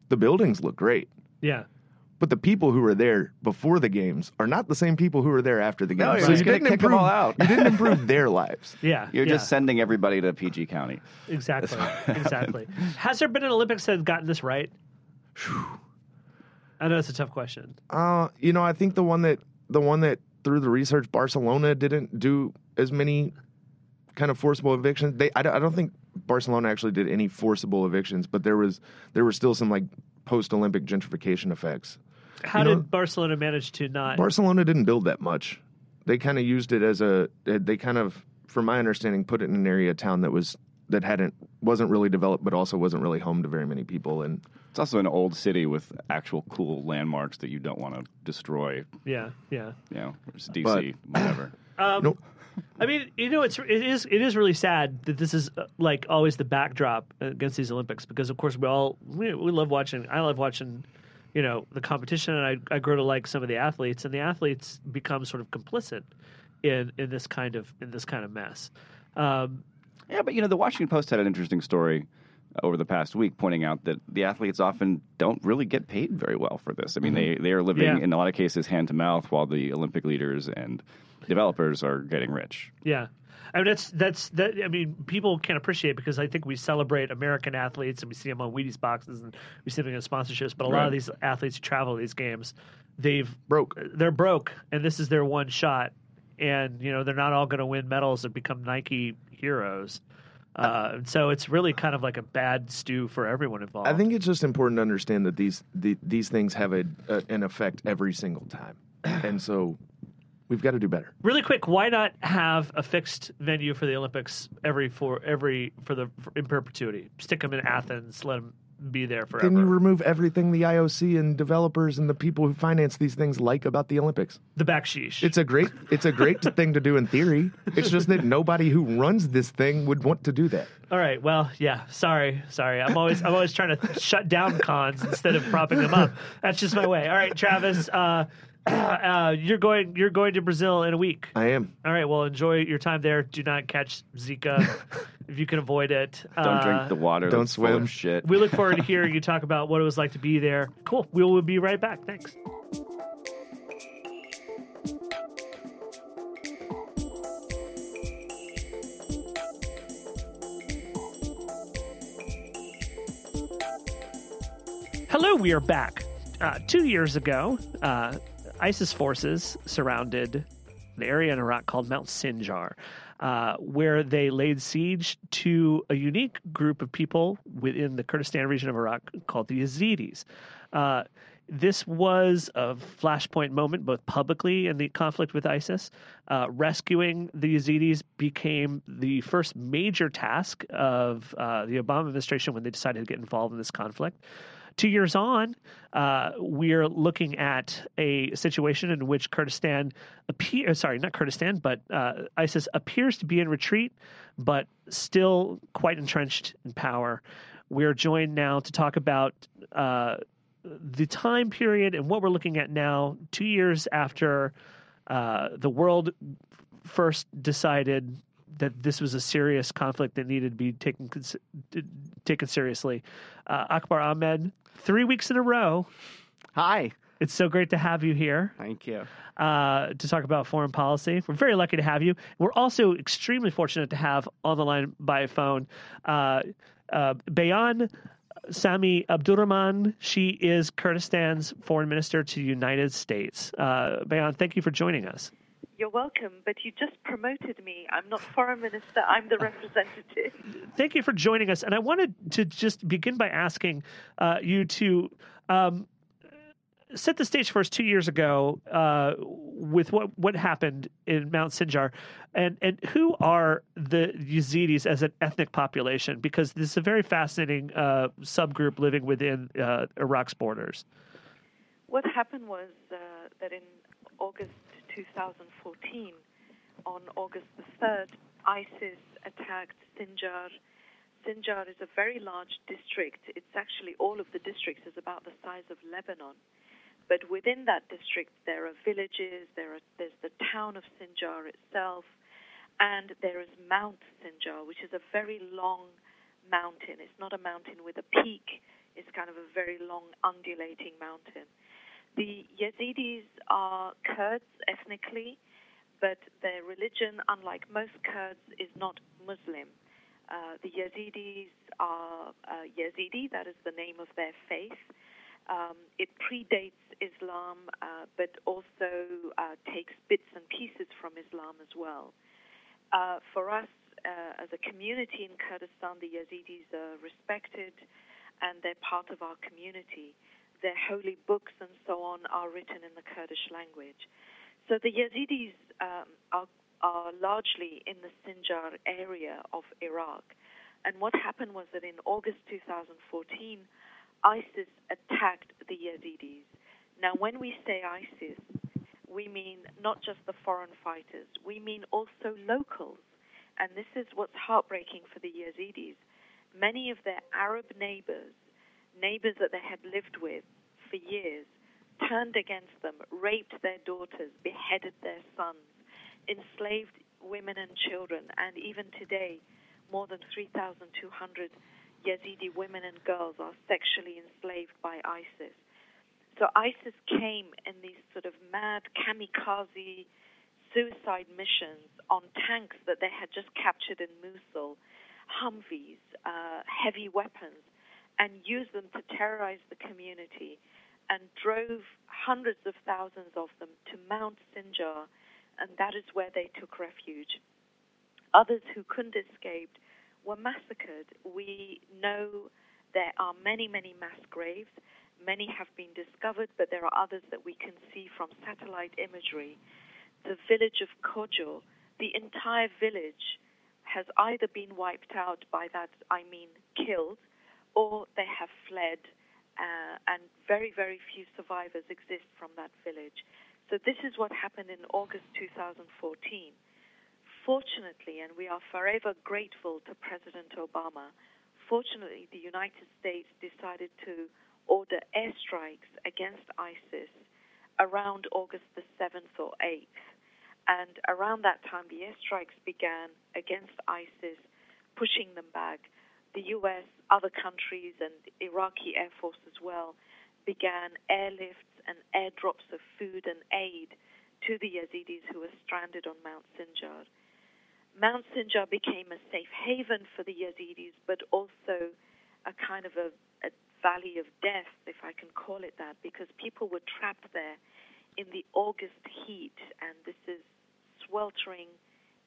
The buildings look great. yeah. But the people who were there before the games are not the same people who were there after the games. No, you're just gonna kick 'em all out. you didn't improve their lives. Yeah, You're yeah, just sending everybody to PG County. exactly, exactly. Has there been an Olympics that has gotten this right? I know it's a tough question. Uh, you know, I think the one that the one that through the research, Barcelona didn't do as many kind of forcible evictions. They, I, don't- I don't think Barcelona actually did any forcible evictions, but there was there were still some like post Olympic gentrification effects. How You know- did Barcelona manage to not? Barcelona didn't build that much. They kind of used it as a. They kind of, from my understanding, put it in an area of town that was that hadn't wasn't really developed, but also wasn't really home to very many people. And It's also an old city with actual cool landmarks that you don't want to destroy. yeah, yeah. You know, it's DC, whatever. Um, Nope. I mean, you know, it's it is it is really sad that this is uh, like always the backdrop against these Olympics because of course we all we, we love watching. I love watching, you know, the competition, and I I grow to like some of the athletes, and the athletes become sort of complicit in in this kind of in this kind of mess. Um, Yeah, but you know, the Washington Post had an interesting story uh, over the past week pointing out that the athletes often don't really get paid very well for this. I mean, they, they are living, Mm-hmm. Yeah. in a lot of cases, hand to mouth while the Olympic leaders and developers are getting rich. Yeah. I mean that's that's that. I mean, people can't appreciate because I think we celebrate American athletes and we see them on Wheaties boxes and we see them in sponsorships. But a lot of these athletes who travel these games, they've broke. they're broke, and this is their one shot. And you know they're not all going to win medals and become Nike heroes. Uh, and so it's really kind of like a bad stew for everyone involved. I think it's just important to understand that these the, these things have a, a an effect every single time, and so we've got to do better. really quick, why not have a fixed venue for the Olympics every for every for the for, in perpetuity? Stick them in Athens, let them be there forever. Then you remove everything the IOC and developers and the people who finance these things like about the Olympics. the backsheesh. It's a great it's a great thing to do in theory. It's just that nobody who runs this thing would want to do that. All right. Well, yeah. Sorry, sorry. I'm always I'm always trying to shut down cons instead of propping them up. That's just my way. All right, Travis. Uh, uh, you're going you're going to Brazil in a week. I am. All right. Well, enjoy your time there. Do not catch Zika if you can avoid it. Don't Uh, drink the water. don't that's full of swim. shit. We look forward to hearing you talk about what it was like to be there. Cool. We will be right back. Thanks. Hello, we are back. Uh, two years ago, uh, ISIS forces surrounded an area in Iraq called Mount Sinjar. uh, where they laid siege to a unique group of people within the Kurdistan region of Iraq called the Yazidis. Uh, this was a flashpoint moment, both publicly in the conflict with ISIS. Uh, rescuing the Yazidis became the first major task of uh, the Obama administration when they decided to get involved in this conflict. Two years on, uh, we're looking at a situation in which Kurdistan appear sorry, not Kurdistan, but uh, ISIS appears to be in retreat, but still quite entrenched in power. We're joined now to talk about uh, the time period and what we're looking at now, two years after uh, the world first decided that this was a serious conflict that needed to be taken taken seriously. Uh, Akbar Ahmed, three weeks in a row. Hi. It's so great to have you here. Thank you. Uh, to talk about foreign policy. We're very lucky to have you. We're also extremely fortunate to have on the line by phone uh, uh, Bayan Sami Abdurrahman. She is Kurdistan's foreign minister to the United States. Uh, Bayan, thank you for joining us. You're welcome, but you just promoted me. I'm not foreign minister, I'm the representative. Thank you for joining us. And I wanted to just begin by asking uh, you to um, set the stage for us two years ago uh, with what what happened in Mount Sinjar, and and who are the Yazidis as an ethnic population? Because this is a very fascinating uh, subgroup living within uh, Iraq's borders. What happened was uh, that in August 2014, on August the third, ISIS attacked Sinjar. Sinjar is a very large district. It's actually all of the districts is about the size of Lebanon. But within that district, there are villages, there are, there's the town of Sinjar itself, and there is Mount Sinjar, which is a very long mountain. It's not a mountain with a peak, it's kind of a very long, undulating mountain. The Yazidis are Kurds ethnically, but their religion, unlike most Kurds, is not Muslim. Uh, the Yazidis are uh, Yazidi, that is the name of their faith. Um, it predates Islam, uh, but also uh, takes bits and pieces from Islam as well. Uh, for us, uh, as a community in Kurdistan, the Yazidis are respected and they're part of our community. Their holy books and so on are written in the Kurdish language. So the Yazidis um, are, are largely in the Sinjar area of Iraq. And what happened was that in August 2014, ISIS attacked the Yazidis. Now, when we say ISIS, we mean not just the foreign fighters, we mean also locals. And this is what's heartbreaking for the Yazidis. Many of their Arab neighbors, neighbors that they had lived with for years, turned against them, raped their daughters, beheaded their sons, enslaved women and children, and even today, more than 3,200 Yazidi women and girls are sexually enslaved by ISIS. So ISIS came in these sort of mad kamikaze suicide missions on tanks that they had just captured in Mosul, Humvees, uh, heavy weapons, and used them to terrorize the community and drove hundreds of thousands of them to Mount Sinjar, and that is where they took refuge. Others who couldn't escape were massacred. We know there are many, many mass graves. Many have been discovered, but there are others that we can see from satellite imagery. The village of Kojo, the entire village has either been wiped out by that, I mean, killed, or they have fled, uh, and very, very few survivors exist from that village. So, this is what happened in August 2014 fortunately, and we are forever grateful to President Obama, fortunately, the United States decided to order airstrikes against ISIS around August the 7th or 8th. And around that time, the airstrikes began against ISIS, pushing them back. The U.S., other countries, and the Iraqi Air Force as well began airlifts and airdrops of food and aid to the Yazidis who were stranded on Mount Sinjar. Mount Sinjar became a safe haven for the Yazidis, but also a kind of a, a valley of death, if I can call it that, because people were trapped there in the August heat, and this is sweltering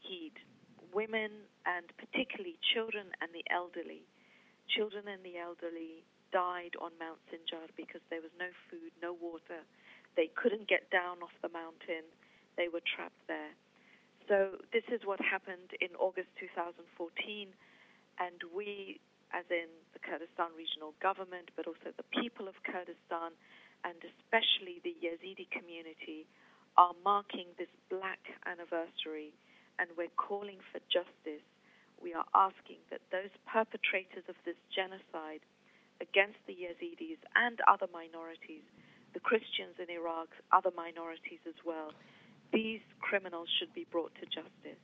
heat, women and particularly children and the elderly. Children and the elderly died on Mount Sinjar because there was no food, no water. They couldn't get down off the mountain. They were trapped there. So this is what happened in August 2014, and we, as in the Kurdistan regional government, but also the people of Kurdistan, and especially the Yazidi community, are marking this black anniversary, and we're calling for justice. We are asking that those perpetrators of this genocide against the Yazidis and other minorities, the Christians in Iraq, other minorities as well, these criminals should be brought to justice.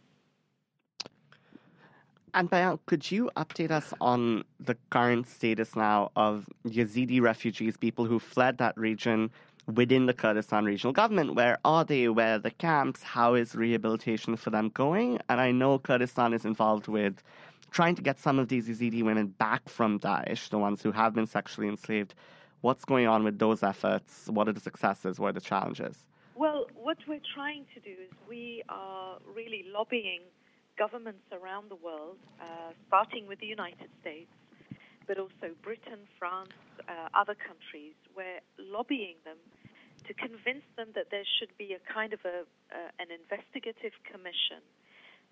And Bayan, could you update us on the current status now of Yazidi refugees, people who fled that region within the Kurdistan regional government? Where are they? Where are the camps? How is rehabilitation for them going? And I know Kurdistan is involved with trying to get some of these Yazidi women back from Daesh, the ones who have been sexually enslaved. What's going on with those efforts? What are the successes? What are the challenges? Well, what we're trying to do is we are really lobbying governments around the world, uh, starting with the United States, but also Britain, France, uh, other countries. We're lobbying them to convince them that there should be a kind of a, uh, an investigative commission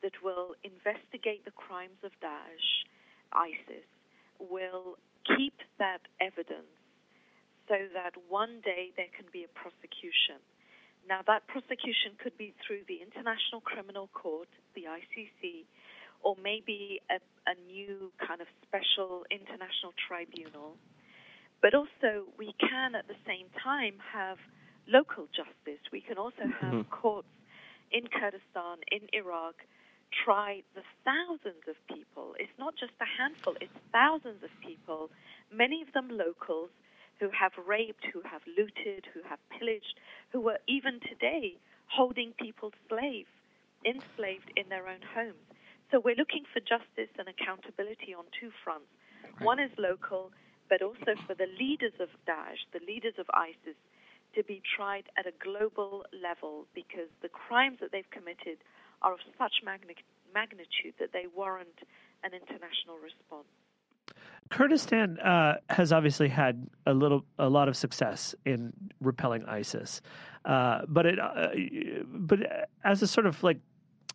that will investigate the crimes of Daesh, ISIS, will keep that evidence so that one day there can be a prosecution. Now, that prosecution could be through the International Criminal Court, the ICC, or maybe a, a new kind of special international tribunal. But also, we can at the same time have local justice. We can also have mm-hmm. courts in Kurdistan, in Iraq, try the thousands of people. It's not just a handful, it's thousands of people, many of them locals who have raped, who have looted, who have pillaged, who are even today holding people slave, enslaved in their own homes. So we're looking for justice and accountability on two fronts. Right. One is local, but also for the leaders of Daesh, the leaders of ISIS, to be tried at a global level because the crimes that they've committed are of such magnitude that they warrant an international response. Kurdistan uh, has obviously had a little, a lot of success in repelling ISIS, uh, but it, uh, but as a sort of like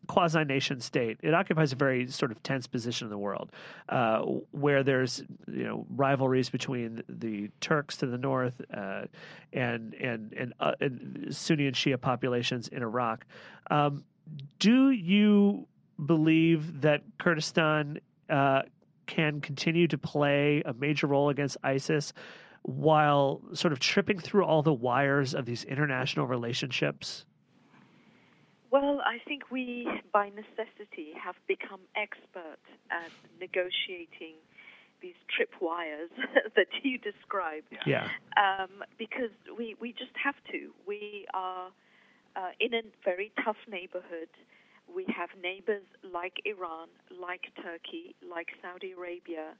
quasi nation state, it occupies a very sort of tense position in the world, uh, where there's you know rivalries between the Turks to the north uh, and and and, uh, and, Sunni and Shia populations in Iraq. Um, do you believe that Kurdistan can continue to play a major role against ISIS while sort of tripping through all the wires of these international relationships? Well, I think we, by necessity, have become expert at negotiating these tripwires that you described. Yeah. Um, because we, we just have to. We are uh, in a very tough neighborhood we have neighbors like Iran, like Turkey, like Saudi Arabia.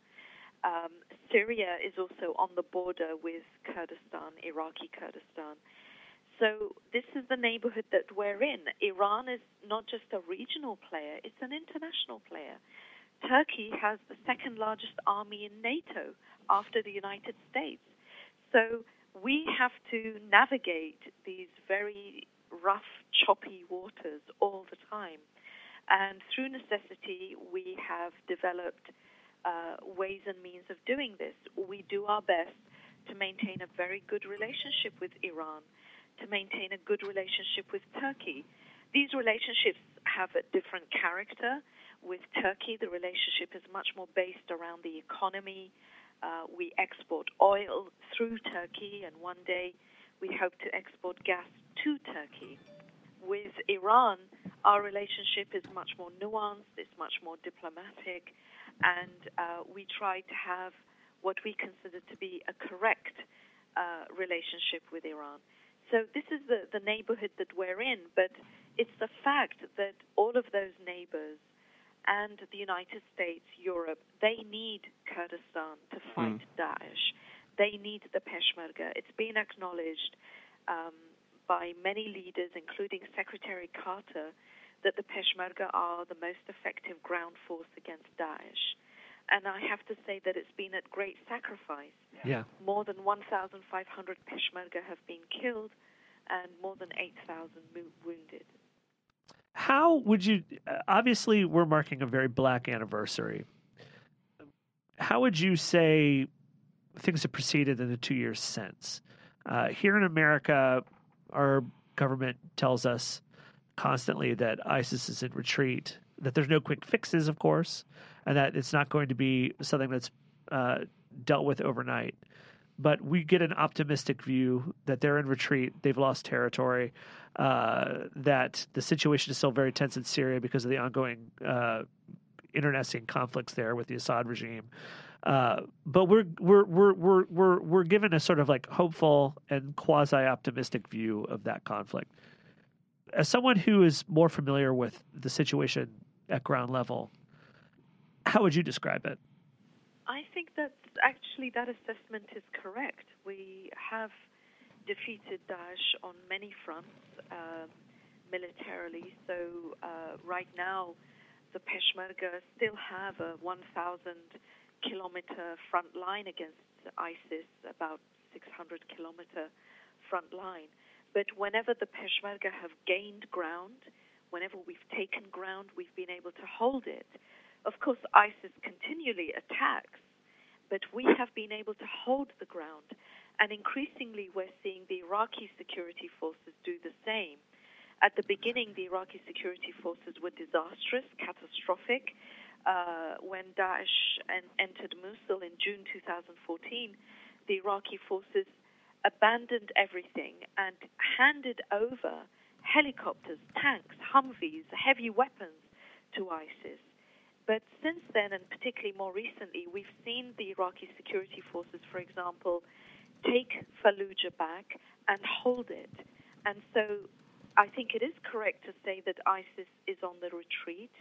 Um, Syria is also on the border with Kurdistan, Iraqi Kurdistan. So this is the neighborhood that we're in. Iran is not just a regional player, it's an international player. Turkey has the second largest army in NATO after the United States. So we have to navigate these very rough, choppy waters all the time. And through necessity, we have developed uh, ways and means of doing this. We do our best to maintain a very good relationship with Iran, to maintain a good relationship with Turkey. These relationships have a different character. With Turkey, the relationship is much more based around the economy. Uh, we export oil through Turkey, and one day we hope to export gas to Turkey. With Iran, our relationship is much more nuanced, it's much more diplomatic, and uh, we try to have what we consider to be a correct uh, relationship with Iran. So this is the, the neighborhood that we're in, but it's the fact that all of those neighbors and the United States, Europe, they need Kurdistan to fight mm. Daesh. They need the Peshmerga. It's been acknowledged um, by many leaders, including Secretary Carter, that the Peshmerga are the most effective ground force against Daesh. And I have to say that it's been at great sacrifice. Yeah. More than 1,500 Peshmerga have been killed and more than 8,000 mo- wounded. How would you? uh, Obviously, we're marking a very black anniversary. How would you say things have proceeded in the two years since? Uh, here in America, our government tells us constantly that ISIS is in retreat, that there's no quick fixes, of course, and that it's not going to be something that's uh, dealt with overnight. But we get an optimistic view that they're in retreat, they've lost territory, uh, that the situation is still very tense in Syria because of the ongoing uh, internecine conflicts there with the Assad regime. Uh, but we're we're we're we're we're we're given a sort of like hopeful and quasi optimistic view of that conflict. As someone who is more familiar with the situation at ground level, how would you describe it? I think that actually that assessment is correct. We have defeated Daesh on many fronts um, militarily. So uh, right now, the Peshmerga still have a 1,000 kilometer front line against ISIS, about 600 kilometer front line. But whenever the Peshmerga have gained ground, whenever we've taken ground, we've been able to hold it. Of course, ISIS continually attacks, but we have been able to hold the ground. And increasingly, we're seeing the Iraqi security forces do the same. At the beginning, the Iraqi security forces were disastrous, catastrophic. Uh, when Daesh en- entered Mosul in June 2014, the Iraqi forces abandoned everything and handed over helicopters, tanks, Humvees, heavy weapons to ISIS. But since then, and particularly more recently, we've seen the Iraqi security forces, for example, take Fallujah back and hold it. And so I think it is correct to say that ISIS is on the retreat.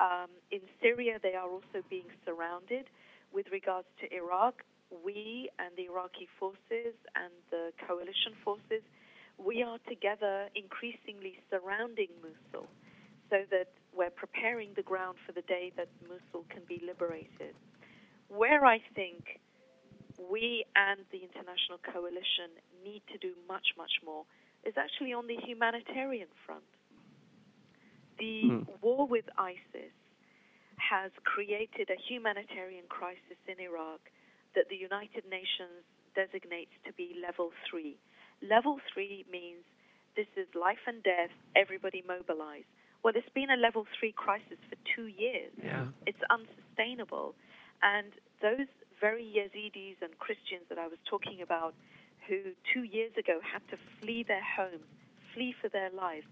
Um, in Syria, they are also being surrounded. With regards to Iraq, we and the Iraqi forces and the coalition forces, we are together increasingly surrounding Mosul so that we're preparing the ground for the day that Mosul can be liberated. Where I think we and the international coalition need to do much, much more is actually on the humanitarian front. The Hmm. war with ISIS has created a humanitarian crisis in Iraq that the United Nations designates to be level three. Level three means this is life and death, everybody mobilize. Well, it's been a level three crisis for two years. Yeah. It's unsustainable. And those very Yazidis and Christians that I was talking about, who two years ago had to flee their homes, flee for their lives,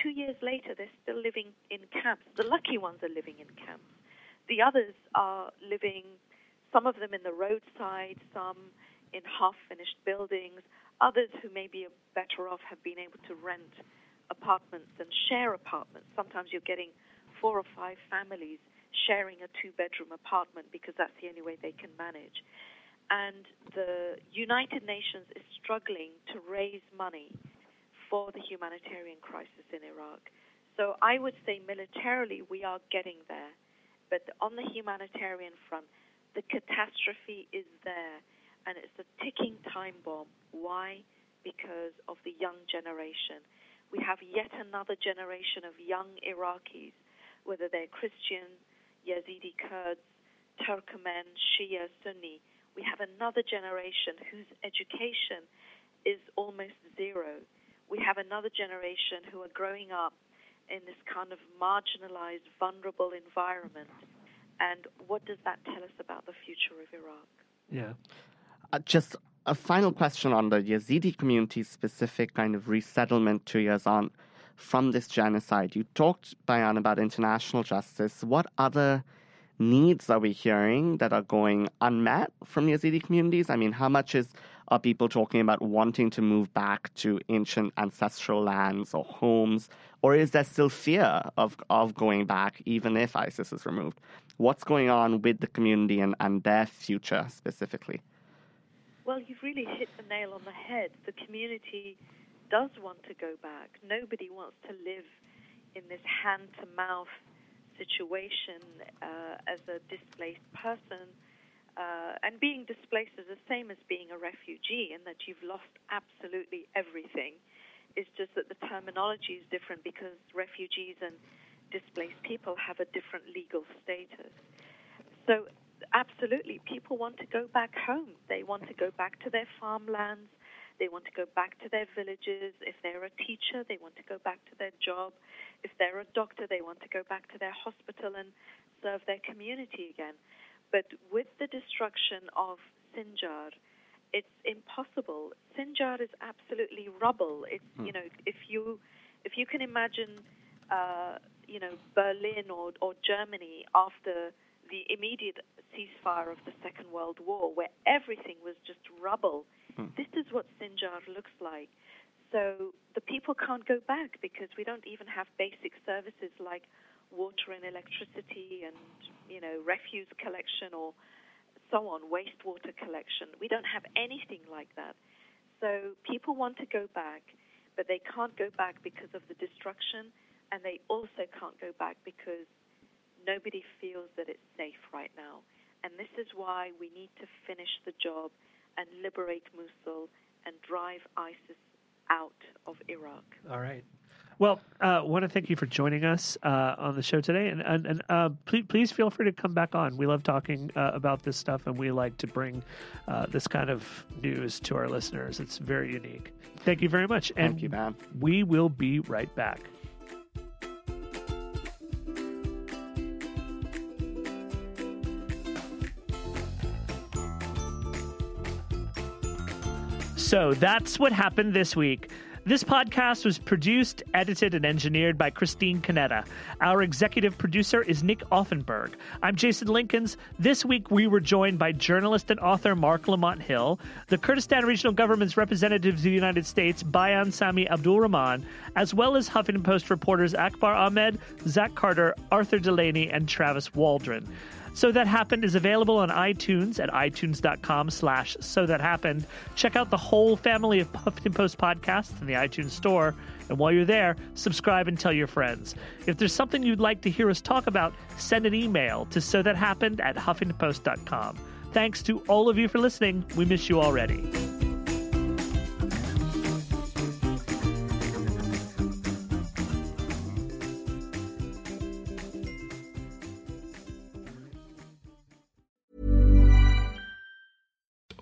two years later they're still living in camps. The lucky ones are living in camps. The others are living, some of them in the roadside, some in half finished buildings. Others who maybe are better off have been able to rent apartments and share apartments. Sometimes you're getting four or five families sharing a two bedroom apartment because that's the only way they can manage. And the United Nations is struggling to raise money for the humanitarian crisis in Iraq. So I would say militarily we are getting there. But on the humanitarian front, the catastrophe is there. And it's a ticking time bomb. Why? Because of the young generation. We have yet another generation of young Iraqis, whether they're Christian, Yazidi Kurds, Turkmen, Shia, Sunni. We have another generation whose education is almost zero. We have another generation who are growing up in this kind of marginalized, vulnerable environment. And what does that tell us about the future of Iraq? Yeah. Uh, just a final question on the Yazidi community specific kind of resettlement two years on from this genocide. You talked, Bayan, about international justice. What other needs are we hearing that are going unmet from Yazidi communities? I mean, how much is are people talking about wanting to move back to ancient ancestral lands or homes, or is there still fear of of going back even if ISIS is removed? What's going on with the community and, and their future specifically? Well, you've really hit the nail on the head. The community does want to go back. Nobody wants to live in this hand to mouth situation uh, as a displaced person. Uh, and being displaced is the same as being a refugee in that you've lost absolutely everything. It's just that the terminology is different because refugees and displaced people have a different legal status. So, absolutely, people want to go back home. They want to go back to their farmlands. They want to go back to their villages. If they're a teacher, they want to go back to their job. If they're a doctor, they want to go back to their hospital and serve their community again. But with the destruction of Sinjar, it's impossible. Sinjar is absolutely rubble. It's you know if you if you can imagine uh, you know Berlin or or Germany after the immediate ceasefire of the Second World War, where everything was just rubble. Hmm. This is what Sinjar looks like. So the people can't go back because we don't even have basic services like water and electricity and you know refuse collection or so on, wastewater collection. We don't have anything like that. So people want to go back, but they can't go back because of the destruction, and they also can't go back because nobody feels that it's safe right now. And this is why we need to finish the job and liberate Mosul and drive ISIS out of Iraq. All right. Well, I uh, want to thank you for joining us uh, on the show today, and and, and uh, please, please feel free to come back on. We love talking uh, about this stuff, and we like to bring uh, this kind of news to our listeners. It's very unique. Thank you very much, and Thank you, man. we will be right back. So that's what happened this week. This podcast was produced, edited, and engineered by Christine Conetta. Our executive producer is Nick Offenberg. I'm Jason Linkins. This week we were joined by journalist and author Marc Lamont Hill, the Kurdistan Regional Government's representative to the United States, Bayan Sami Abdul Rahman, as well as Huffington Post reporters Akbar Ahmed, Zach Carter, Arthur Delaney, and Travis Waldron. So That Happened is available on iTunes at itunes.com slash so that happened. Check out the whole family of Huffington Post podcasts in the iTunes store. And while you're there, subscribe and tell your friends. If there's something you'd like to hear us talk about, send an email to so that happened at huffingtonpost.com. Thanks to all of you for listening. We miss you already.